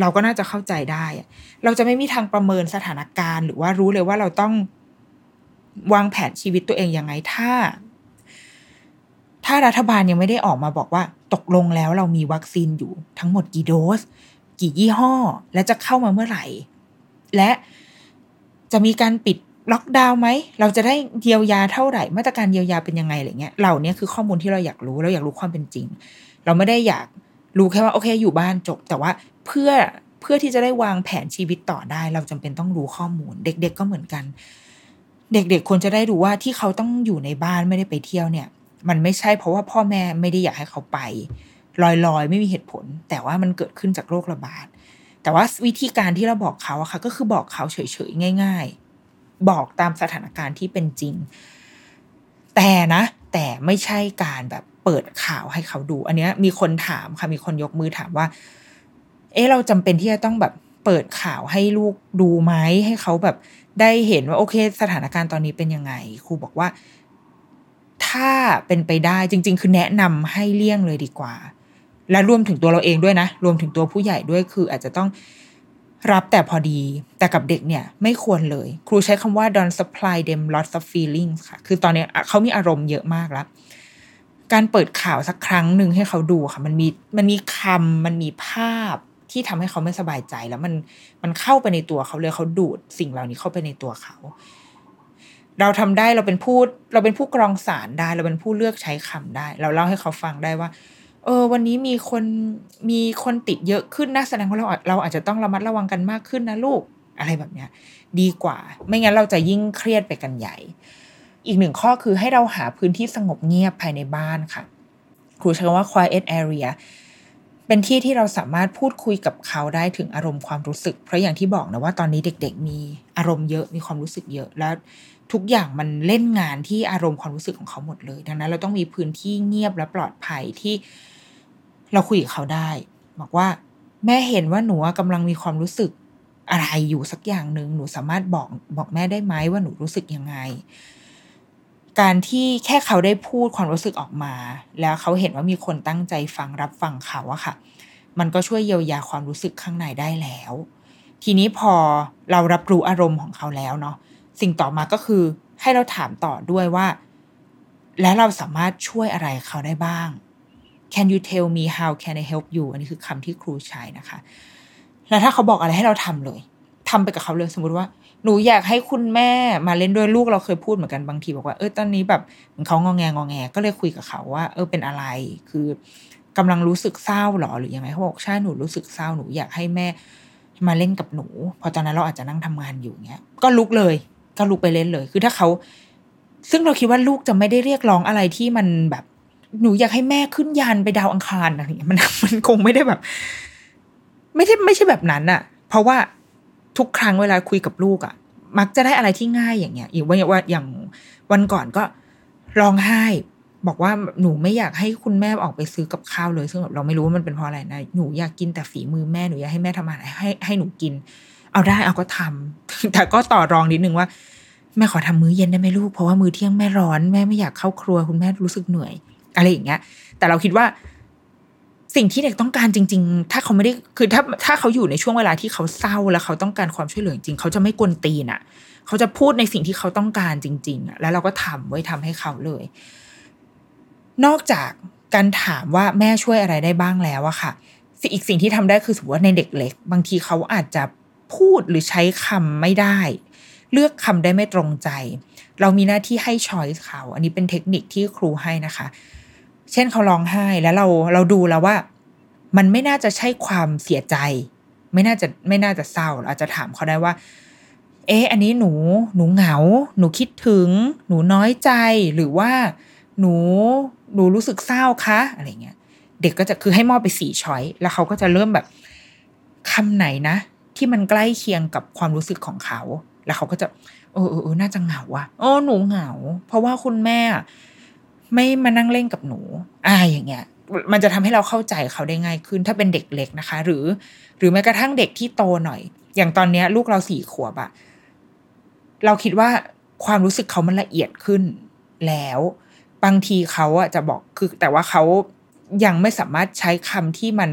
เราก็น่าจะเข้าใจได้ เราจะไม่มีทางประเมินสถานการณ์ หรือว่ารู้เลยว่าเราต้อง วางแผนชีวิตตัวเองยังไงถ้า ถ้ารัฐบาลยังไม่ได้ออกมาบอกว่า ตกลงแล้วเรามีวัคซีนอยู่ทั้งหมดกี่โดส กี่ยี่ห้อ และจะเข้ามาเมื่อไหร่ และจะมีการปิดล็อกดาวน์ไหม เราจะได้เยียวยาเท่าไหร่ มาตรการเยียวยาเป็นยังไงอะไรเงี้ย เหล่านี้คือข้อมูลที่เราอยากรู้ เราอยากรู้ความเป็นจริง เราไม่ได้อยากรู้แค่ว่าโอเคอยู่บ้านจบ แต่ว่าเพื่อเพื่อที่จะได้วางแผนชีวิตต่อได้ เราจำเป็นต้องรู้ข้อมูล เด็ก ๆ ก็เหมือนกัน เด็กๆควรจะได้รู้ว่าที่เขาต้องอยู่ในบ้านไม่ได้ไปเที่ยวเนี่ย มันไม่ใช่เพราะว่าพ่อแม่ไม่ได้อยากให้เขาไป ลอยๆ ไม่มีเหตุผล แต่ว่ามันเกิดขึ้นจากโรคระบาด แต่ว่าวิธีการที่เราบอกเขาอะค่ะ ก็คือบอกเขาเฉยๆง่าย ๆ บอกตามสถานการณ์ที่เป็นจริง แต่นะ แต่ไม่ใช่การแบบเปิดข่าวให้เขาดู อันเนี้ยมีคนถามค่ะมีคนยกมือถามว่า เอ๊ะเราจำเป็นที่จะต้องแบบเปิดข่าวให้ลูกดูไหมให้เขาแบบ ได้เห็นว่าโอเค สถานการณ์ตอนนี้เป็นยังไง ครูบอกว่า ถ้าเป็นไปได้จริง ๆ คือแนะนำให้เลี่ยงเลยดีกว่า และรวมถึงตัวเราเองด้วยนะ รวมถึงตัวผู้ใหญ่ด้วยคือ อาจจะต้องรับแต่พอดี แต่กับเด็กเนี่ย ไม่ควรเลย ครูใช้คำว่า don't supply them lots of feelings ค่ะ คือตอนนี้เขามีอารมณ์เยอะมากแล้ว การเปิดข่าวสักครั้งหนึ่งให้เขาดูค่ะ มันมีมันมีคำมันมีภาพ ที่ทำให้เขาไม่สบายใจ แล้วมันมันเข้าไปในตัวเขาเลยเขาดูดสิ่งเหล่านี้เข้าไปในตัวเขา เราทำได้เราเป็นผู้เราเป็นผู้กรองสารได้ เราเป็นผู้เลือกใช้คำได้ เราเล่าให้เขาฟังได้ว่า เออ วันนี้มีคนมีคนติดเยอะขึ้นนะแสดงว่าเราเราอาจจะต้องระมัดระวังกันมากขึ้นนะลูกอะไรแบบเนี้ย ดีกว่า ไม่งั้นเราจะยิ่งเครียดไปกันใหญ่ อีกหนึ่งข้อคือให้เราหาพื้นที่สงบเงียบภายในบ้านค่ะครูใช้คำว่า quiet area เป็นที่ที่เราสามารถพูดคุยกับเขาได้ถึงอารมณ์ความรู้สึก เพราะอย่างที่บอกนะว่าตอนนี้เด็ก ๆ มีอารมณ์เยอะมีความรู้สึกเยอะแล้วทุกอย่างมันเล่นงานที่อารมณ์ความรู้สึกของเขาหมดเลย ดังนั้นเราต้องมีพื้นที่เงียบและปลอดภัยที่เราคุยกับเขาได้ บอกว่า แม่เห็นว่าหนูกำลังมีความรู้สึกอะไรอยู่สักอย่างหนึ่งหนูสามารถบอกบอกแม่ได้ไหมว่าหนูรู้สึกยังไง การที่แค่เขาได้พูดความรู้สึกออกมา แล้วเขาเห็นว่ามีคนตั้งใจฟังรับฟังเขาอะค่ะ มันก็ช่วยเยียวยาความรู้สึกข้างในได้แล้ว ทีนี้พอเรารับรู้อารมณ์ของเขาแล้วเนาะสิ่งต่อมาก็คือให้เราถามต่อด้วยว่า แล้วเราสามารถช่วยอะไรเขาได้บ้าง Can you tell me how can I help you อันนี้คือคำที่ครูใช้นะคะ แล้วถ้าเขาบอกอะไรให้เราทำเลยทำไปกับเขาเลยสมมติว่า หนูอยากให้คุณแม่มาเล่นด้วยลูกเราเคยพูดเหมือนกันบางทีบอกว่าเออตอนนี้แบบเขางองแงงองแงก็เลยคุยกับเขาว่า เออเป็นอะไร คือกำลังรู้สึกเศร้าหรอหรือยังไงเขาบอกใช่หนูรู้สึกเศร้าหนูอยากให้แม่มาเล่นกับหนู พอตอนนั้นเราอาจจะนั่งทำงานอยู่เงี้ย ก็ลุกเลย ก็ลุกไปเล่นเลย คือถ้าเขา ซึ่งเราคิดว่าลูกจะไม่ได้เรียกร้องอะไรที่มันแบบหนูอยากให้แม่ขึ้นยานไปดาวอังคารอะไรอย่างเงี้ยมันมันคงไม่ได้แบบ ไม่ใช่ไม่ใช่แบบนั้นอะเพราะว่า ทุกครั้งเวลาคุยกับลูกอะมักจะได้อะไรที่ง่ายอย่างเงี้ยอย่างว่าว่าอย่างวันก่อนก็ร้องไห้ บอกว่าหนูไม่อยากให้คุณแม่ออกไปซื้อกับข้าวเลยซึ่งแบบเราไม่รู้ว่ามันเป็นเพราะอะไรนะหนูอยากกินแต่ฝีมือแม่หนูอยากให้แม่ทำอาหารให้ให้หนูกิน เอาได้เอาก็ทำแต่ก็ต่อรองนิดนึงว่าแม่ขอทำมื้อเย็นได้ไหมลูกเพราะว่ามื้อเที่ยงแม่ร้อนแม่ไม่อยากเข้าครัวคุณแม่รู้สึกเหนื่อย อะไรอย่างเงี้ย แต่เราคิดว่า สิ่งที่เด็กต้องการจริง ๆ ถ้าเขาไม่ได้คือถ้าถ้าเขาอยู่ในช่วงเวลาที่เขาเศร้าแล้วเขาต้องการความช่วยเหลือจริงเขาจะไม่กวนตีนอะ เขาจะพูดในสิ่งที่เขาต้องการจริง ๆอะ แล้วเราก็ทำไว้ทำให้เขาเลย นอกจากการถามว่าแม่ช่วยอะไรได้บ้างแล้วอะค่ะสิ่งอีกสิ่งที่ทำได้คือสมมติว่าในเด็กเล็ก บางทีเขาอาจจะพูดหรือใช้คำไม่ได้ เลือกคำได้ไม่ตรงใจ เรามีหน้าที่ให้ช้อยส์เขา อันนี้เป็นเทคนิคที่ครูให้นะคะ เช่นเขาร้องไห้แล้วเราเราดูแล้วว่า มันไม่น่าจะใช่ความเสียใจ ไม่น่าจะไม่น่าจะเศร้าเราอาจจะถามเขาได้ว่า เอ๊ะอันนี้หนูหนูเหงา หนูคิดถึง หนูน้อยใจหรือว่า หนูหนูรู้สึกเศร้าคะอะไรเงี้ยเด็กก็จะคือให้มอบไปสี่ช้อยแล้วเขาก็จะเริ่มแบบคำไหนนะ ที่มันใกล้เคียงกับความรู้สึกของเขา แล้วเขาก็จะ เออเออเออน่าจะเหงาว่ะโอ้หนูเหงา เพราะว่าคุณแม่ ไม่มานั่งเล่นกับหนูอ่าอย่างเงี้ยมันจะทำให้เราเข้าใจเขาได้ง่ายขึ้น ถ้าเป็นเด็กเล็กนะคะ หรือ หรือแม้กระทั่งเด็กที่โตหน่อย อย่างตอนเนี้ย ลูกเราสี่ขวบอะเราคิดว่าความรู้สึกเขามันละเอียดขึ้นแล้ว บางทีเขาอะจะบอกคือ แต่ว่าเขายังไม่สามารถใช้คำที่มัน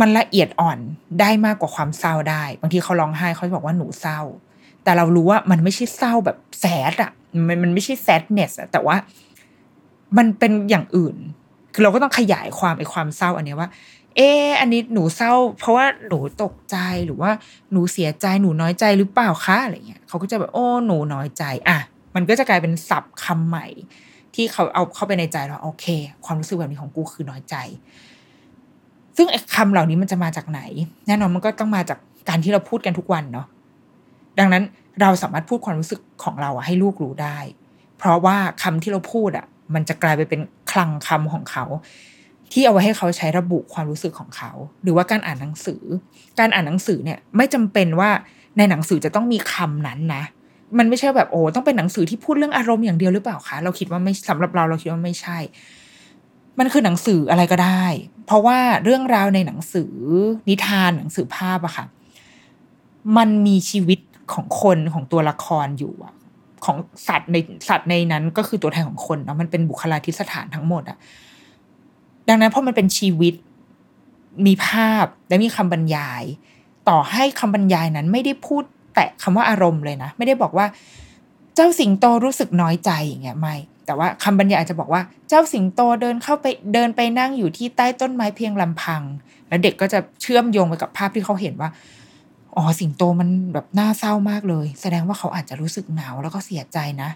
มันละเอียดอ่อนได้มากกว่าความเศร้าได้ บางทีเขาร้องไห้เขาบอกว่าหนูเศร้า แต่เรารู้ว่ามันไม่ใช่เศร้าแบบแซดอะมันมันไม่ใช่แซดเนสอะแต่ว่า มันเป็นอย่างอื่น คือเราก็ต้องขยายความไอ้ความเศร้าอันนี้ว่า เอออันนี้หนูเศร้า เพราะว่าหนูตกใจหรือว่าหนูเสียใจหนูน้อยใจหรือเปล่าคะอะไรเงี้ยเขาก็จะแบบโอ้หนูน้อยใจ อะ มันก็จะกลายเป็นศัพท์คำใหม่ ที่เขาเอาเข้าไปในใจเราโอเค ความรู้สึกแบบนี้ของกูคือน้อยใจ ซึ่งไอ้คำเหล่านี้มันจะมาจากไหน แน่นอนมันก็ต้องมาจากการที่เราพูดกันทุกวันเนาะดังนั้นเราสามารถพูดความรู้สึกของเราให้ลูกรู้ได้ เพราะว่าคำที่เราพูดอะ มันจะกลายไปเป็นคลังคำของเขา ที่เอาไว้ให้เขาใช้ระบุความรู้สึกของเขา หรือว่าการอ่านหนังสือ การอ่านหนังสือเนี่ยไม่จำเป็นว่าในหนังสือจะต้องมีคำนั้นนะ มันไม่ใช่แบบโอ้ต้องเป็นหนังสือที่พูดเรื่องอารมณ์อย่างเดียวหรือเปล่าคะเราคิดว่าไม่สำหรับเราเราคิดว่าไม่ใช่ มันคือหนังสืออะไรก็ได้ เพราะว่าเรื่องราวในหนังสือนิทานหนังสือภาพอะค่ะมันมีชีวิตของคนของตัวละครอยู่อะ ของสัตว์ในสัตว์ในนั้นก็คือตัวแทนของคนเนาะมันเป็นบุคลาธิสถานทั้งหมดอะดังนั้นเพราะมันเป็นชีวิตมีภาพและมีคำบรรยาย ต่อให้คำบรรยายนั้นไม่ได้พูดแตะคำว่าอารมณ์เลยนะไม่ได้บอกว่า เจ้าสิงโตรู้สึกน้อยใจอย่างเงี้ยไม่ แต่ว่าคำบรรยายอาจะบอกว่า เจ้าสิงโตเดินเข้าไปเดินไปนั่งอยู่ที่ใต้ต้นไม้เพียงลำพัง แล้วเด็กก็จะเชื่อมโยงไปกับภาพที่เขาเห็นว่า อ๋อสิงโตมันแบบน่าเศร้ามากเลย แสดงว่าเขาอาจจะรู้สึกหงาวแล้วก็เสียใจนะ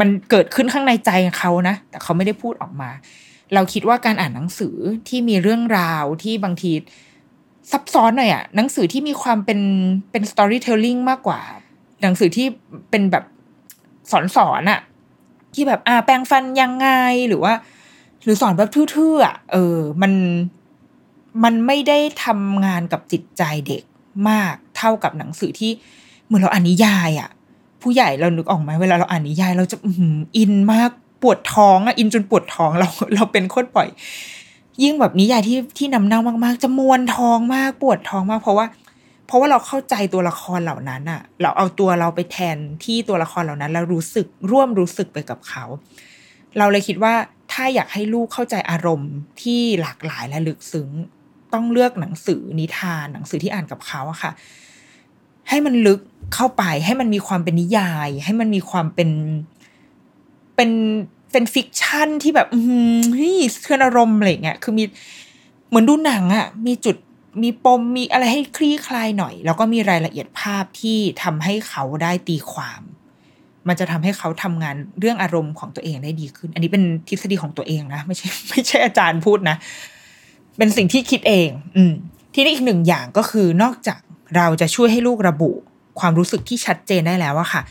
มันเกิดขึ้นข้างในใจเขานะ แต่เขาไม่ได้พูดออกมา เราคิดว่าการอ่านหนังสือที่มีเรื่องราวที่บางทีซับซ้อนหน่อยอะหนังสือที่มีความเป็นเป็น storytelling มากกว่า หนังสือที่เป็นแบบสอนสอนอะที่แบบอ่าแปลงฟันยังไงหรือว่า หรือสอนแบบทื่อๆอะเออ มันมันไม่ได้ทำงานกับจิตใจเด็กมาก เท่ากับหนังสือที่เหมือนเราอ่านนิยายอะผู้ใหญ่เรานึกออกไหมเวลาเราอ่านนิยาย เราจะอินมากปวดท้องอะอินจนปวดท้องเราเราเป็นโคตรปล่อย ยิ่งแบบนิยายที่ที่นำเน่ามากๆ จะมวนท้องมากปวดท้องมาก เพราะว่า เพราะว่าเราเข้าใจตัวละครเหล่านั้นอะเราเอาตัวเราไปแทนที่ตัวละครเหล่านั้น แล้วรู้สึกร่วมรู้สึกไปกับเขา เราเลยคิดว่าถ้าอยากให้ลูกเข้าใจอารมณ์ที่หลากหลายและลึกซึ้ง ต้องเลือกหนังสือนิทานหนังสือที่อ่านกับเขาอะค่ะ ให้มันลึกเข้าไปให้มันมีความเป็นนิยาย ให้มันมีความเป็นเป็นเป็น fiction ที่แบบอืมเฮ้ยเคลื่อนอารมณ์อะไรเงี้ยคือมีเหมือนดูหนังอะมีจุดมีปมมีอะไรให้คลี่คลายหน่อย แล้วก็มีรายละเอียดภาพที่ทำให้เขาได้ตีความ มันจะทำให้เขาทำงานเรื่องอารมณ์ของตัวเองได้ดีขึ้น อันนี้เป็นทฤษฎีของตัวเองนะ ไม่ใช่ ไม่ใช่อาจารย์พูดนะ เป็นสิ่งที่คิดเอง อืม ทีนี้อีกหนึ่งอย่างก็คือนอกจากเราจะช่วยให้ลูกระบุ ความรู้สึกที่ชัดเจนได้แล้วอะค่ะ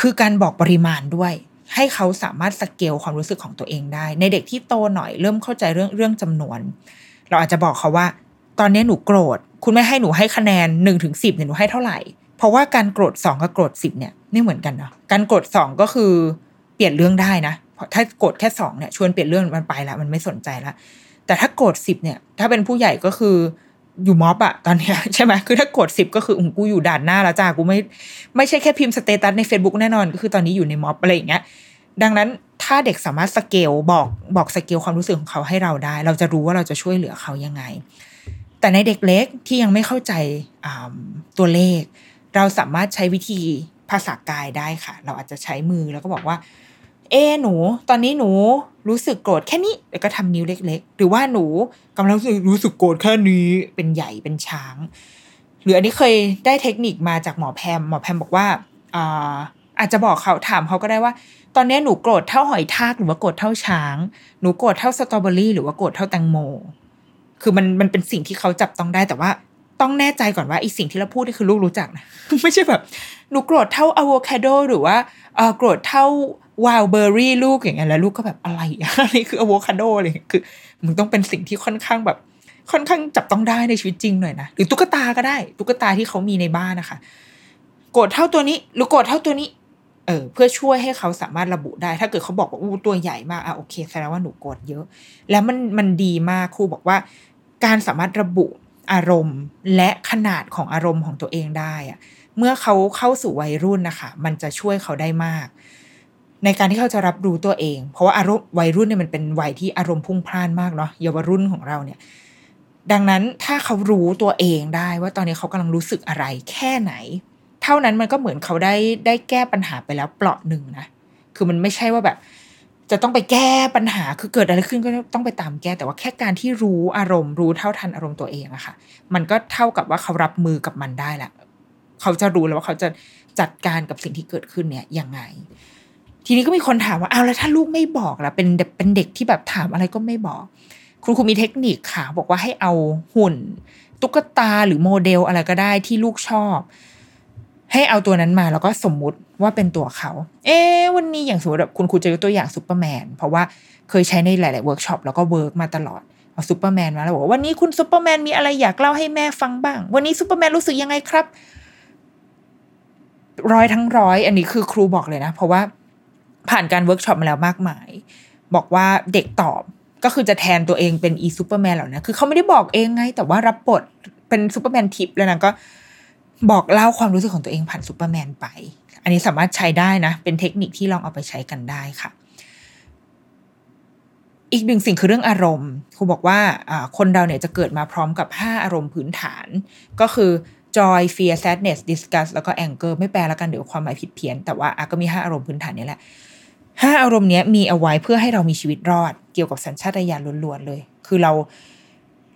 คือการบอกปริมาณด้วย ให้เขาสามารถสเกลความรู้สึกของตัวเองได้ ในเด็กที่โตหน่อยเริ่มเข้าใจเรื่องเรื่องจำนวน เราอาจจะบอกเขาว่า ตอนนี้หนูโกรธ คุณไม่ให้หนูให้คะแนนหนึ่งถึงสิบเนี่ยหนูให้เท่าไหร่ เพราะว่าการโกรธสองกับโกรธสิบเนี่ยไม่เหมือนกันเนาะการโกรธสองก็คือเปลี่ยนเรื่องได้นะถ้าโกรธแค่สองเนี่ยชวนเปลี่ยนเรื่องมันไปแล้วมันไม่สนใจละ แต่ถ้าโกรธสิบเนี่ย ถ้าเป็นผู้ใหญ่ก็คืออยู่ม็อบอะตอนเนี้ยใช่ไหมคือถ้าโกรธสิบก็คืออุ๊ยกูอยู่ด่านหน้าแล้วจ้ากูไม่ไม่ใช่แค่พิมพ์ status ใน Facebook แน่นอนก็คือตอนนี้อยู่ในม็อบอะไรอย่างเงี้ยดังนั้นถ้าเด็กสามารถสเกลบอกบอกสเกลความรู้สึกของเขาให้เราได้ เราจะรู้ว่าเราจะช่วยเหลือเขายังไง แต่ในเด็กเล็กที่ยังไม่เข้าใจตัวเลข เราสามารถใช้วิธีภาษากายได้ค่ะ เราอาจจะใช้มือแล้วก็บอกว่า เอหนู ตอนนี้หนูรู้สึกโกรธแค่นี้แล้วก็ทำนิ้วเล็ก ๆ หรือว่าหนูกำลังรู้สึกรู้สึกโกรธแค่นี้เป็นใหญ่เป็นช้าง หรืออันนี้เคยได้เทคนิคมาจากหมอแพมหมอแพมบอกว่าอ่าอาจจะบอกเขาถามเขาก็ได้ว่า ตอนนี้หนูโกรธเท่าหอยทากหรือว่าโกรธเท่าช้าง หนูโกรธเท่าสตรอเบอรี่หรือว่าโกรธเท่าแตงโม คือมันมันเป็นสิ่งที่เขาจับต้องได้แต่ว่าต้องแน่ใจก่อนว่าไอ้สิ่งที่เราพูดนี่คือลูกรู้จักนะไม่ใช่แบบหนูโกรธเท่าอะโวคาโดหรือว่าเออโกรธเท่า วาลเบอร์รี่ลูกอย่างเงี้ยแล้วลูกก็แบบอะไรอะไรคืออะโวคาโดเลยคือมึงต้องเป็นสิ่งที่ค่อนข้างแบบ ค่อนข้างจับต้องได้ในชีวิตจริงหน่อยนะหรือตุ๊กตาก็ได้ ตุ๊กตาที่เขามีในบ้านนะคะโกรธเท่าตัวนี้ หรือโกรธเท่าตัวนี้ เออเพื่อช่วยให้เขาสามารถระบุได้ ถ้าเกิดเขาบอกว่าอู้ตัวใหญ่มากอะโอเคแสดงว่าหนูโกรธเยอะ แล้วมันมันดีมากครูบอกว่า การสามารถระบุอารมณ์ และขนาดของอารมณ์ของตัวเองได้อะเมื่อเขาเข้าสู่วัยรุ่นนะคะ มันจะช่วยเขาได้มาก ในการที่เขาจะรับรู้ตัวเอง เพราะว่าอารมณ์วัยรุ่นเนี่ยมันเป็นวัยที่อารมณ์พุ่งพล่านมากเนาะเยาวรุ่นของเราเนี่ย ดังนั้นถ้าเขารู้ตัวเองได้ว่าตอนนี้เขากำลังรู้สึกอะไรแค่ไหน เท่านั้นมันก็เหมือนเขาได้ได้แก้ปัญหาไปแล้วเปลาะหนึ่งนะคือมันไม่ใช่ว่าแบบ จะต้องไปแก้ปัญหาคือเกิดอะไรขึ้นก็ต้องไปตามแก้แต่ว่าแค่การที่รู้อารมณ์รู้เท่าทันอารมณ์ตัวเองอะค่ะ มันก็เท่ากับว่าเขารับมือกับมันได้แหละเขาจะรู้แล้วว่าเขาจะจัดการกับสิ่งที่เกิดขึ้นเนี่ยยังไง ทีนี้ก็มีคนถามว่าเอาแล้วถ้าลูกไม่บอกล่ะเป็นเป็นเด็กที่แบบถามอะไรก็ไม่บอก คุณครูมีเทคนิคค่ะ บอกว่าให้เอาหุ่น ตุ๊กตาหรือโมเดลอะไรก็ได้ที่ลูกชอบ ให้เอาตัวนั้นมาแล้วก็สมมุติว่าเป็นตัวเขา เอ๊วันนี้อย่างสมมติแบบคุณครูจะยกตัวอย่างซูเปอร์แมนเพราะว่าเคยใช้ในหลาย ๆ เวิร์กช็อปแล้วก็ work มาตลอดเอาซูเปอร์แมนมาแล้วบอกว่าวันนี้คุณซูเปอร์แมนมีอะไรอยากเล่าให้แม่ฟังบ้าง วันนี้ซูเปอร์แมนรู้สึกยังไงครับร้อยทั้งร้อย อันนี้คือครูบอกเลยนะ เพราะว่า ผ่านการเวิร์กช็อปมาแล้วมากมาย บอกว่าเด็กตอบก็คือจะแทนตัวเองเป็นอีซูเปอร์แมนแล้วนะคือเขาไม่ได้บอกเองไง แต่ว่ารับบทเป็นซูเปอร์แมนทิปแล้วนะก็บอกเล่าความรู้สึกของตัวเองผ่านซูเปอร์แมนไป อันนี้สามารถใช้ได้นะ เป็นเทคนิคที่ลองเอาไปใช้กันได้ค่ะ อีกหนึ่งสิ่งคือเรื่องอารมณ์ครูบอกว่าคนเราเนี่ยจะเกิดมาพร้อมกับ 5 อารมณ์พื้นฐาน ก็คือ joy fear sadness disgust แล้วก็ anger ไม่แปลแล้วกันเดี๋ยวความหมายผิดเพี้ยน แต่ว่าก็มี 5 อารมณ์พื้นฐานนี้แหละ ห้าอารมณ์นี้มีเอาไว้เพื่อให้เรามีชีวิตรอด เกี่ยวกับสัญชาตญาณล้วนๆเลย คือเรา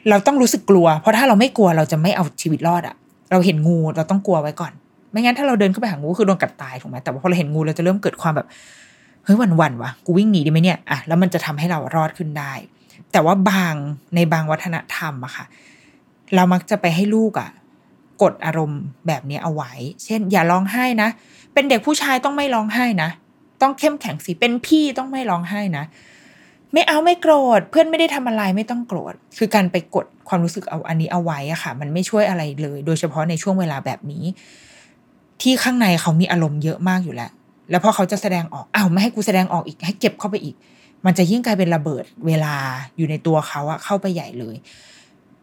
เราต้องรู้สึกกลัว เพราะถ้าเราไม่กลัวเราจะไม่เอาชีวิตรอดอะเราเห็นงูเราต้องกลัวไว้ก่อน ไม่งั้นถ้าเราเดินเข้าไปหางูคือโดนกัดตายถูกไหมแต่พอเราเห็นงูเราจะเริ่มเกิดความแบบเฮ้ยวันวันวะกูวิ่งหนีดีไหมเนี่ยอะแล้วมันจะทำให้เรารอดขึ้นได้ แต่ว่าบางในบางวัฒนธรรมอะค่ะ เรามักจะไปให้ลูกอะกดอารมณ์แบบนี้เอาไว้ เช่น อย่าร้องไห้นะ เป็นเด็กผู้ชายต้องไม่ร้องไห้นะ ต้องเข้มแข็งสิเป็นพี่ต้องไม่ร้องไห้นะ ไม่เอาไม่โกรธ เพื่อนไม่ได้ทำอะไรไม่ต้องโกรธ คือการไปกดความรู้สึกเอาอันนี้เอาไว้อะค่ะ มันไม่ช่วยอะไรเลย โดยเฉพาะในช่วงเวลาแบบนี้ ที่ข้างในเขามีอารมณ์เยอะมากอยู่แล้ว แล้วพอเขาจะแสดงออกอ้าวไม่ให้กูแสดงออกอีกให้เก็บเข้าไปอีก มันจะยิ่งกลายเป็นระเบิดเวลาอยู่ในตัวเขาอะเข้าไปใหญ่เลย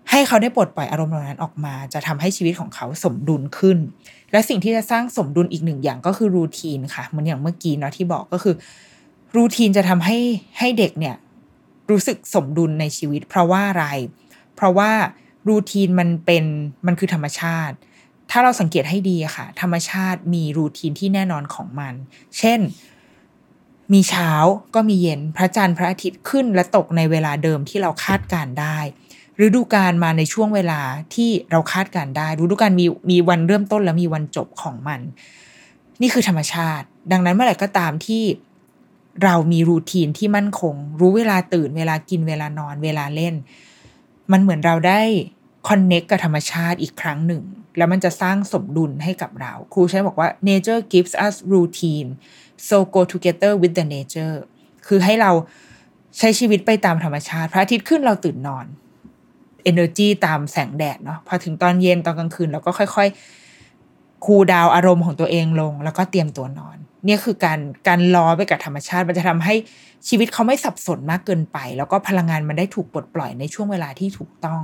ให้เขาได้ปลดปล่อยอารมณ์เหล่านั้นออกมา จะทำให้ชีวิตของเขาสมดุลขึ้น และสิ่งที่จะสร้างสมดุลอีกหนึ่งอย่างก็คือรูทีนค่ะเหมือนอย่างเมื่อกี้เนาะที่บอกก็คือรูทีนจะทำให้ให้เด็กเนี่ยรู้สึกสมดุลในชีวิต เพราะว่าอะไร เพราะว่ารูทีนมันเป็นมันคือธรรมชาติ ถ้าเราสังเกตให้ดีค่ะ ธรรมชาติมีรูทีนที่แน่นอนของมัน เช่น มีเช้าก็มีเย็นพระจันทร์พระอาทิตย์ขึ้นและตกในเวลาเดิมที่เราคาดการได้ ฤดูกาลมาในช่วงเวลาที่เราคาดการได้ฤดูกาลมีมีวันเริ่มต้นและมีวันจบของมัน นี่คือธรรมชาติ ดังนั้นเมื่อไหร่ก็ตามที่เรามีรูทีนที่มั่นคง รู้เวลาตื่นเวลากินเวลานอนเวลาเล่น มันเหมือนเราได้คอนเน็กกับธรรมชาติอีกครั้งหนึ่ง แล้วมันจะสร้างสมดุลให้กับเรา ครูใช้บอกว่า nature gives us routine so go together with the nature คือให้เราใช้ชีวิตไปตามธรรมชาติ พระอาทิตย์ขึ้นเราตื่นนอน energy ตามแสงแดดเนาะพอถึงตอนเย็นตอนกลางคืนเราก็ค่อย ๆ คูลดาวอารมณ์ของตัวเองลง แล้วก็เตรียมตัวนอน เนี่ยคือการการล้อไปกับธรรมชาติมันจะทำให้ชีวิตเขาไม่สับสนมากเกินไป แล้วก็พลังงานมันได้ถูกปลดปล่อยในช่วงเวลาที่ถูกต้อง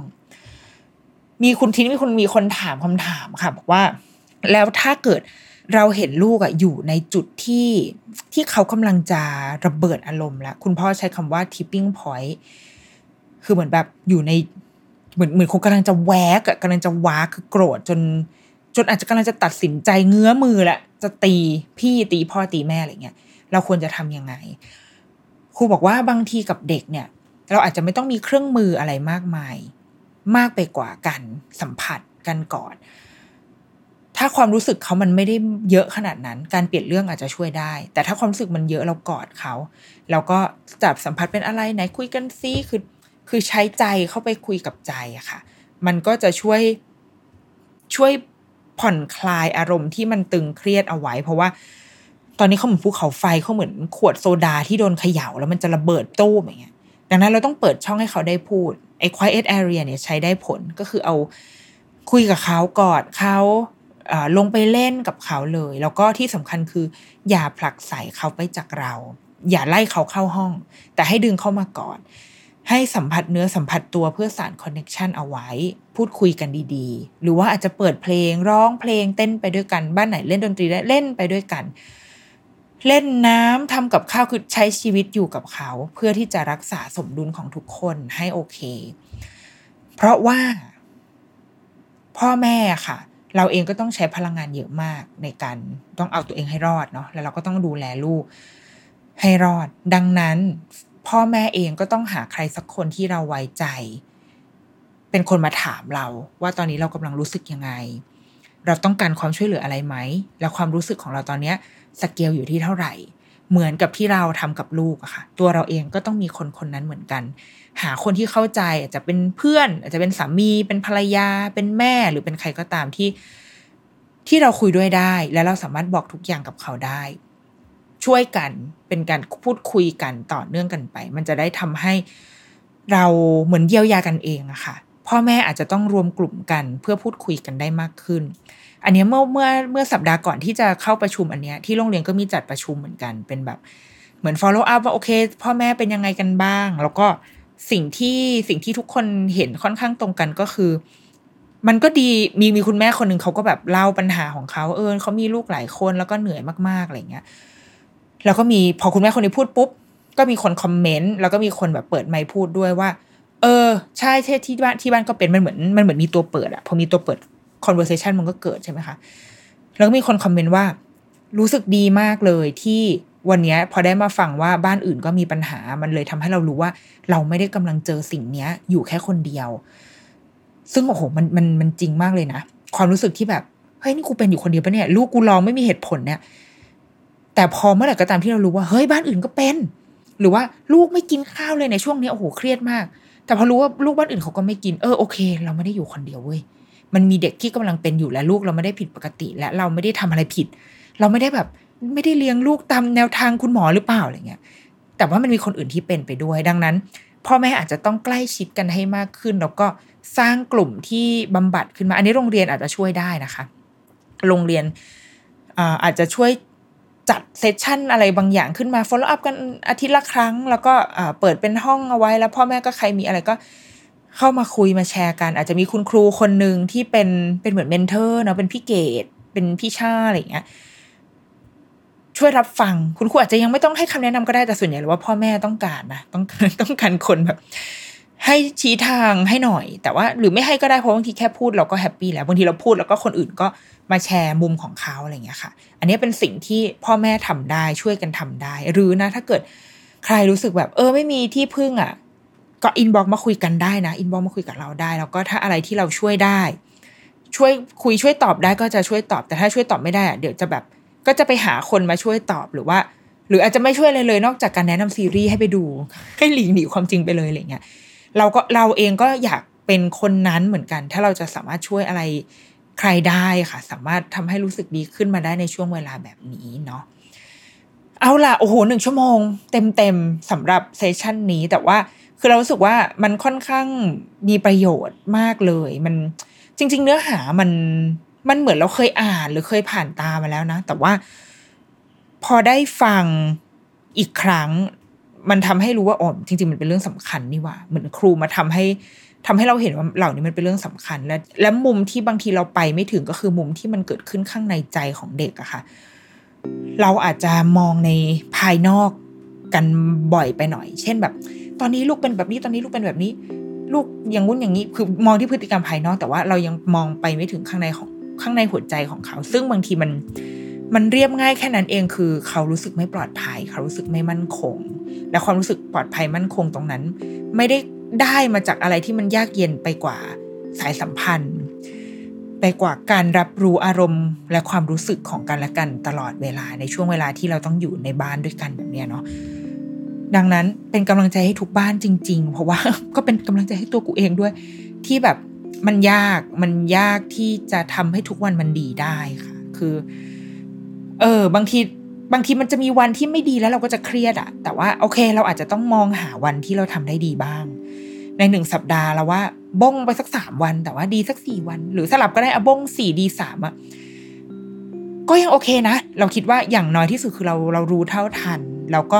มีคุณทีนี้มีคนมีคนถามคำถามค่ะบอกว่า แล้วถ้าเกิดเราเห็นลูกอะอยู่ในจุดที่ที่เขากำลังจะระเบิดอารมณ์แล้วคุณพ่อใช้คำว่า tipping point คือเหมือนแบบอยู่ใน เหมือนเหมือนคงกำลังจะแวกอะกำลังจะว้าคือโกรธจน จนอาจจะกำลังจะตัดสินใจเงื้อมือแหละจะตีพี่ตีพ่อตีแม่อะไรเงี้ยเราควรจะทำยังไงครูบอกว่าบางทีกับเด็กเนี่ย เราอาจจะไม่ต้องมีเครื่องมืออะไรมากมาย มากไปกว่ากันสัมผัสกันก่อน ถ้าความรู้สึกเขามันไม่ได้เยอะขนาดนั้น การเปลี่ยนเรื่องอาจจะช่วยได้ แต่ถ้าความรู้สึกมันเยอะเรากอดเขาเราก็จับสัมผัสเป็นอะไรไหนคุยกันซิคือ คือใช้ใจเข้าไปคุยกับใจอะค่ะ มันก็จะช่วยช่วยผ่อนคลายอารมณ์ที่มันตึงเครียดเอาไว้ เพราะว่า ตอนนี้เขาเหมือนภูเขาไฟเขาเหมือนขวดโซดาที่โดนเขย่า แล้วมันจะระเบิดตู้อย่างเงี้ย ดังนั้นเราต้องเปิดช่องให้เขาได้พูดไอ้ quiet area เนี่ยใช้ได้ผลก็คือเอาคุยกับเขากอดเขาลงไปเล่นกับเขาเลย แล้วก็ที่สำคัญคือ อย่าผลักใส่เขาไปจากเรา อย่าไล่เขาเข้าห้อง แต่ให้ดึงเข้ามาก่อน ให้สัมผัสเนื้อสัมผัสตัวเพื่อสารคอนเน็ชันเอาไว้ พูดคุยกันดีๆ หรือว่าอาจจะเปิดเพลงร้องเพลงเต้นไปด้วยกันบ้านไหนเล่นดนตรีได้เล่นไปด้วยกัน เล่นน้ำทำกับข้าวคือใช้ชีวิตอยู่กับเขา เพื่อที่จะรักษาสมดุลของทุกคนให้โอเค เพราะว่า พ่อแม่ค่ะ เราเองก็ต้องใช้พลังงานเยอะมากในการต้องเอาตัวเองให้รอดเนาะแล้วเราก็ต้องดูแลลูกให้รอด ดังนั้น พ่อแม่เองก็ต้องหาใครสักคนที่เราไว้ใจ เป็นคนมาถามเราว่าตอนนี้เรากำลังรู้สึกยังไง เราต้องการความช่วยเหลืออะไรไหม แล้วความรู้สึกของเราตอนเนี้ยสเกลอยู่ที่เท่าไหร่ เหมือนกับที่เราทำกับลูกอะค่ะ ตัวเราเองก็ต้องมีคนคนนั้นเหมือนกัน หาคนที่เข้าใจอาจจะเป็นเพื่อน อาจจะเป็นสามี เป็นภรรยา เป็นแม่หรือเป็นใครก็ตามที่ที่เราคุยด้วยได้ และเราสามารถบอกทุกอย่างกับเขาได้ ช่วยกัน เป็นการพูดคุยกันต่อเนื่องกันไป มันจะได้ทำให้เราเหมือนเยียวยากันเองอะค่ะ พ่อแม่อาจจะต้องรวมกลุ่มกันเพื่อพูดคุยกันได้มากขึ้น อันนี้เมื่อเมื่อเมื่อสัปดาห์ก่อนที่จะเข้าประชุมอันเนี้ยที่โรงเรียนก็มีจัดประชุมเหมือนกัน เป็นแบบเหมือน follow up ว่าโอเค พ่อแม่เป็นยังไงกันบ้าง แล้วก็สิ่งที่สิ่งที่ทุกคนเห็นค่อนข้างตรงกันก็คือ มันก็ดีมีมีคุณแม่คนหนึ่งเขาก็แบบเล่าปัญหาของเขาเออเขามีลูกหลายคนแล้วก็เหนื่อยมากๆอะไรเงี้ย แล้วก็มีพอคุณแม่คนนี้พูดปุ๊บ ก็มีคนคอมเมนต์แล้วก็มีคนแบบเปิดไมค์พูดด้วยว่า เออ ใช่ใช่ที่บ้านที่บ้านก็เป็นมันเหมือนมันเหมือนมีตัวเปิดอะพอมีตัวเปิด conversation มันก็เกิดใช่ไหมคะแล้วก็มีคนคอมเมนต์ว่า รู้สึกดีมากเลยที่วันนี้พอได้มาฟังว่าบ้านอื่นก็มีปัญหา มันเลยทำให้เรารู้ว่า เราไม่ได้กำลังเจอสิ่งเนี้ย อยู่แค่คนเดียว ซึ่งโอ้โหมันมันมันจริงมากเลยนะ ความรู้สึกที่แบบเฮ้ยนี่กูเป็นอยู่คนเดียวปะเนี่ย ลูกกูร้องไม่มีเหตุผลเนี่ย แต่พอเมื่อไหร่ก็ตามที่เรารู้ว่าเฮ้ยบ้านอื่นก็เป็น หรือว่าลูกไม่กินข้าวเลยในช่วงนี้โอ้โหเครียดมาก แต่พอรู้ว่าลูกบ้านอื่นเขาก็ไม่กินเออโอเค เราไม่ได้อยู่คนเดียวเว้ยมันมีเด็กที่กำลังเป็นอยู่และลูกเราไม่ได้ผิดปกติ และเราไม่ได้ทำอะไรผิด เราไม่ได้แบบไม่ได้เลี้ยงลูกตามแนวทางคุณหมอหรือเปล่าอะไรเงี้ย แต่ว่ามันมีคนอื่นที่เป็นไปด้วย ดังนั้นพ่อแม่อาจจะต้องใกล้ชิดกันให้มากขึ้น แล้วก็สร้างกลุ่มที่บำบัดขึ้นมา อันนี้โรงเรียนอาจจะช่วยได้นะคะ โรงเรียนอาจจะช่วย จัด session อะไรบางอย่างขึ้นมา follow up กันอาทิตย์ละครั้ง แล้วก็เปิดเป็นห้องเอาไว้ แล้วพ่อแม่ก็ใครมีอะไรก็เข้ามาคุยมาแชร์กัน อาจจะมีคุณครูคนหนึ่งที่เป็นเป็นเหมือน mentor เนาะเป็นพี่เกดเป็นพี่ชาอะไรอย่างเงี้ยช่วยรับฟัง คุณครูอาจจะยังไม่ต้องให้คำแนะนำก็ได้แต่ส่วนใหญ่แล้วว่าพ่อแม่ต้องการนะต้องต้องการคนแบบ ให้ชี้ทางให้หน่อย แต่ว่าหรือไม่ให้ก็ได้เพราะบางทีแค่พูดเราก็ happy แล้วบางทีเราพูดแล้วก็คนอื่นก็มาแชร์มุมของเขาอะไรเงี้ยค่ะ อันนี้เป็นสิ่งที่พ่อแม่ทำได้ช่วยกันทำได้ หรือนะถ้าเกิดใครรู้สึกแบบเออไม่มีที่พึ่งอะ ก็ inbox มาคุยกันได้นะ inbox มาคุยกับเราได้ แล้วก็ถ้าอะไรที่เราช่วยได้ ช่วยคุยช่วยตอบได้ก็จะช่วยตอบ แต่ถ้าช่วยตอบไม่ได้อะเดี๋ยวจะแบบก็จะไปหาคนมาช่วยตอบหรือว่า หรืออาจจะไม่ช่วยเลยเลย นอกจากการแนะนำซีรีส์ให้ไปดูให้หลีกหนีความจริงไปเลยอะไรเงี้ย เราก็เราเองก็อยากเป็นคนนั้นเหมือนกัน ถ้าเราจะสามารถช่วยอะไรใครได้ค่ะ สามารถทำให้รู้สึกดีขึ้นมาได้ในช่วงเวลาแบบนี้เนาะเอาล่ะโอ้โหหนึ่งชั่วโมง เต็มเต็มสำหรับเซสชันนี้แต่ว่าคือเรารู้สึกว่ามันค่อนข้างมีประโยชน์มากเลย มันจริง ๆ เนื้อหามันมันเหมือนเราเคยอ่านหรือเคยผ่านตามาแล้วนะ แต่ว่าพอได้ฟังอีกครั้ง มันทำให้รู้ว่าอ๋อจริง ๆ มันเป็นเรื่องสำคัญนี่ว่าเหมือนครูมาทำให้ทำให้เราเห็นว่าเหล่านี้มันเป็นเรื่องสำคัญ และและมุมที่บางทีเราไปไม่ถึงก็คือมุมที่มันเกิดขึ้นข้างในใจของเด็กอะค่ะ เราอาจจะมองในภายนอกกันบ่อยไปหน่อย เช่นแบบ ตอนนี้ลูกเป็นแบบนี้ ตอนนี้ลูกเป็นแบบนี้ ลูกอย่างงุ้นอย่างนี้ คือมองที่พฤติกรรมภายนอก แต่ว่าเรายังมองไปไม่ถึงข้างในของข้างในหัวใจของเขา ซึ่งบางทีมัน มันเรียบง่ายแค่นั้นเองคือ เขารู้สึกไม่ปลอดภัย เขารู้สึกไม่มั่นคง และความรู้สึกปลอดภัยมั่นคงตรงนั้น ไม่ได้ได้มาจากอะไรที่มันยากเย็นไปกว่าสายสัมพันธ์ ไปกว่าการรับรู้อารมณ์ และความรู้สึกของกันและกันตลอดเวลาในช่วงเวลาที่เราต้องอยู่ในบ้านด้วยกันแบบนี้เนาะดังนั้นเป็นกำลังใจให้ทุกบ้านจริง ๆ เพราะว่าก็เป็นกำลังใจให้ตัวกูเองด้วย ที่แบบมันยากมันยากที่จะทำให้ทุกวันมันดีได้ค่ะ คือ เออ บางทีบางทีมันจะมีวันที่ไม่ดีแล้วเราก็จะเครียดอะแต่ว่าโอเค เราอาจจะต้องมองหาวันที่เราทำได้ดีบ้าง ในหนึ่งสัปดาห์แล้วว่าบ้งไปสักสามวัน แต่ว่าดีสักสี่วัน หรือสลับก็ได้อะบ้งสี่ดีสามอะก็ยังโอเคนะ เราคิดว่าอย่างน้อยที่สุดคือเราเรารู้เท่าทัน แล้วก็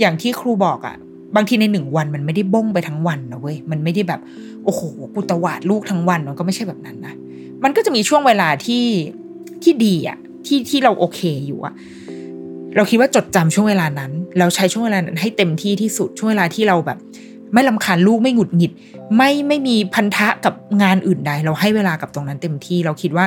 อย่างที่ครูบอกอะบางทีในหนึ่งวันมันไม่ได้บ้งไปทั้งวันนะเว้ยมันไม่ได้แบบ โอ้โหกูตวาดลูกทั้งวันมันก็ไม่ใช่แบบนั้นนะมันก็จะมีช่วงเวลาที่ที่ดีอะ ที่ที่เราโอเคอยู่อะเราคิดว่าจดจำช่วงเวลานั้น เราใช้ช่วงเวลานั้นให้เต็มที่ที่สุดช่วงเวลาที่เราแบบ ไม่ลำคาญลูกไม่หงุดหงิด ไม่ไม่มีพันธะกับงานอื่นใด เราให้เวลากับตรงนั้นเต็มที่เราคิดว่า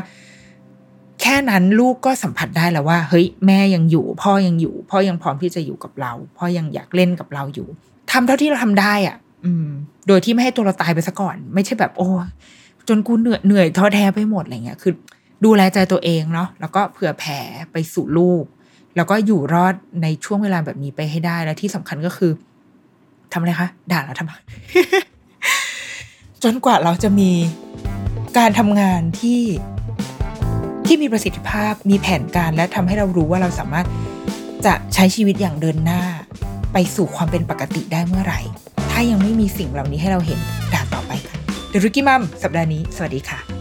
แค่นั้นลูกก็สัมผัสได้แล้วว่า เฮ้ยแม่ยังอยู่ พ่อยังอยู่ พ่อยังพร้อมที่จะอยู่กับเรา พ่อยังอยากเล่นกับเราอยู่ทำเท่าที่เราทำได้อะ อืม โดยที่ไม่ให้ตัวเราตายไปซะก่อน ไม่ใช่แบบ โอ้จนกูเหนื่อยเหนื่อยท้อแท้ไปหมดอะไรเงี้ยคือ ดูแลใจตัวเองเนาะแล้วก็เผื่อแผ่ไปสู่ลูก แล้วก็อยู่รอดในช่วงเวลาแบบนี้ไปให้ได้และที่สำคัญก็คือทำอะไรคะ ด่าเราทำไมจนกว่าเราจะมีการทำงานที่ที่มีประสิทธิภาพมีแผนการและทำให้เรารู้ว่าเราสามารถจะใช้ชีวิตอย่างเดินหน้า ไปสู่ความเป็นปกติได้เมื่อไหร่ ถ้ายังไม่มีสิ่งเหล่านี้ให้เราเห็นด่าต่อไปค่ะเดรุกี้มัมสัปดาห์นี้ สวัสดีค่ะ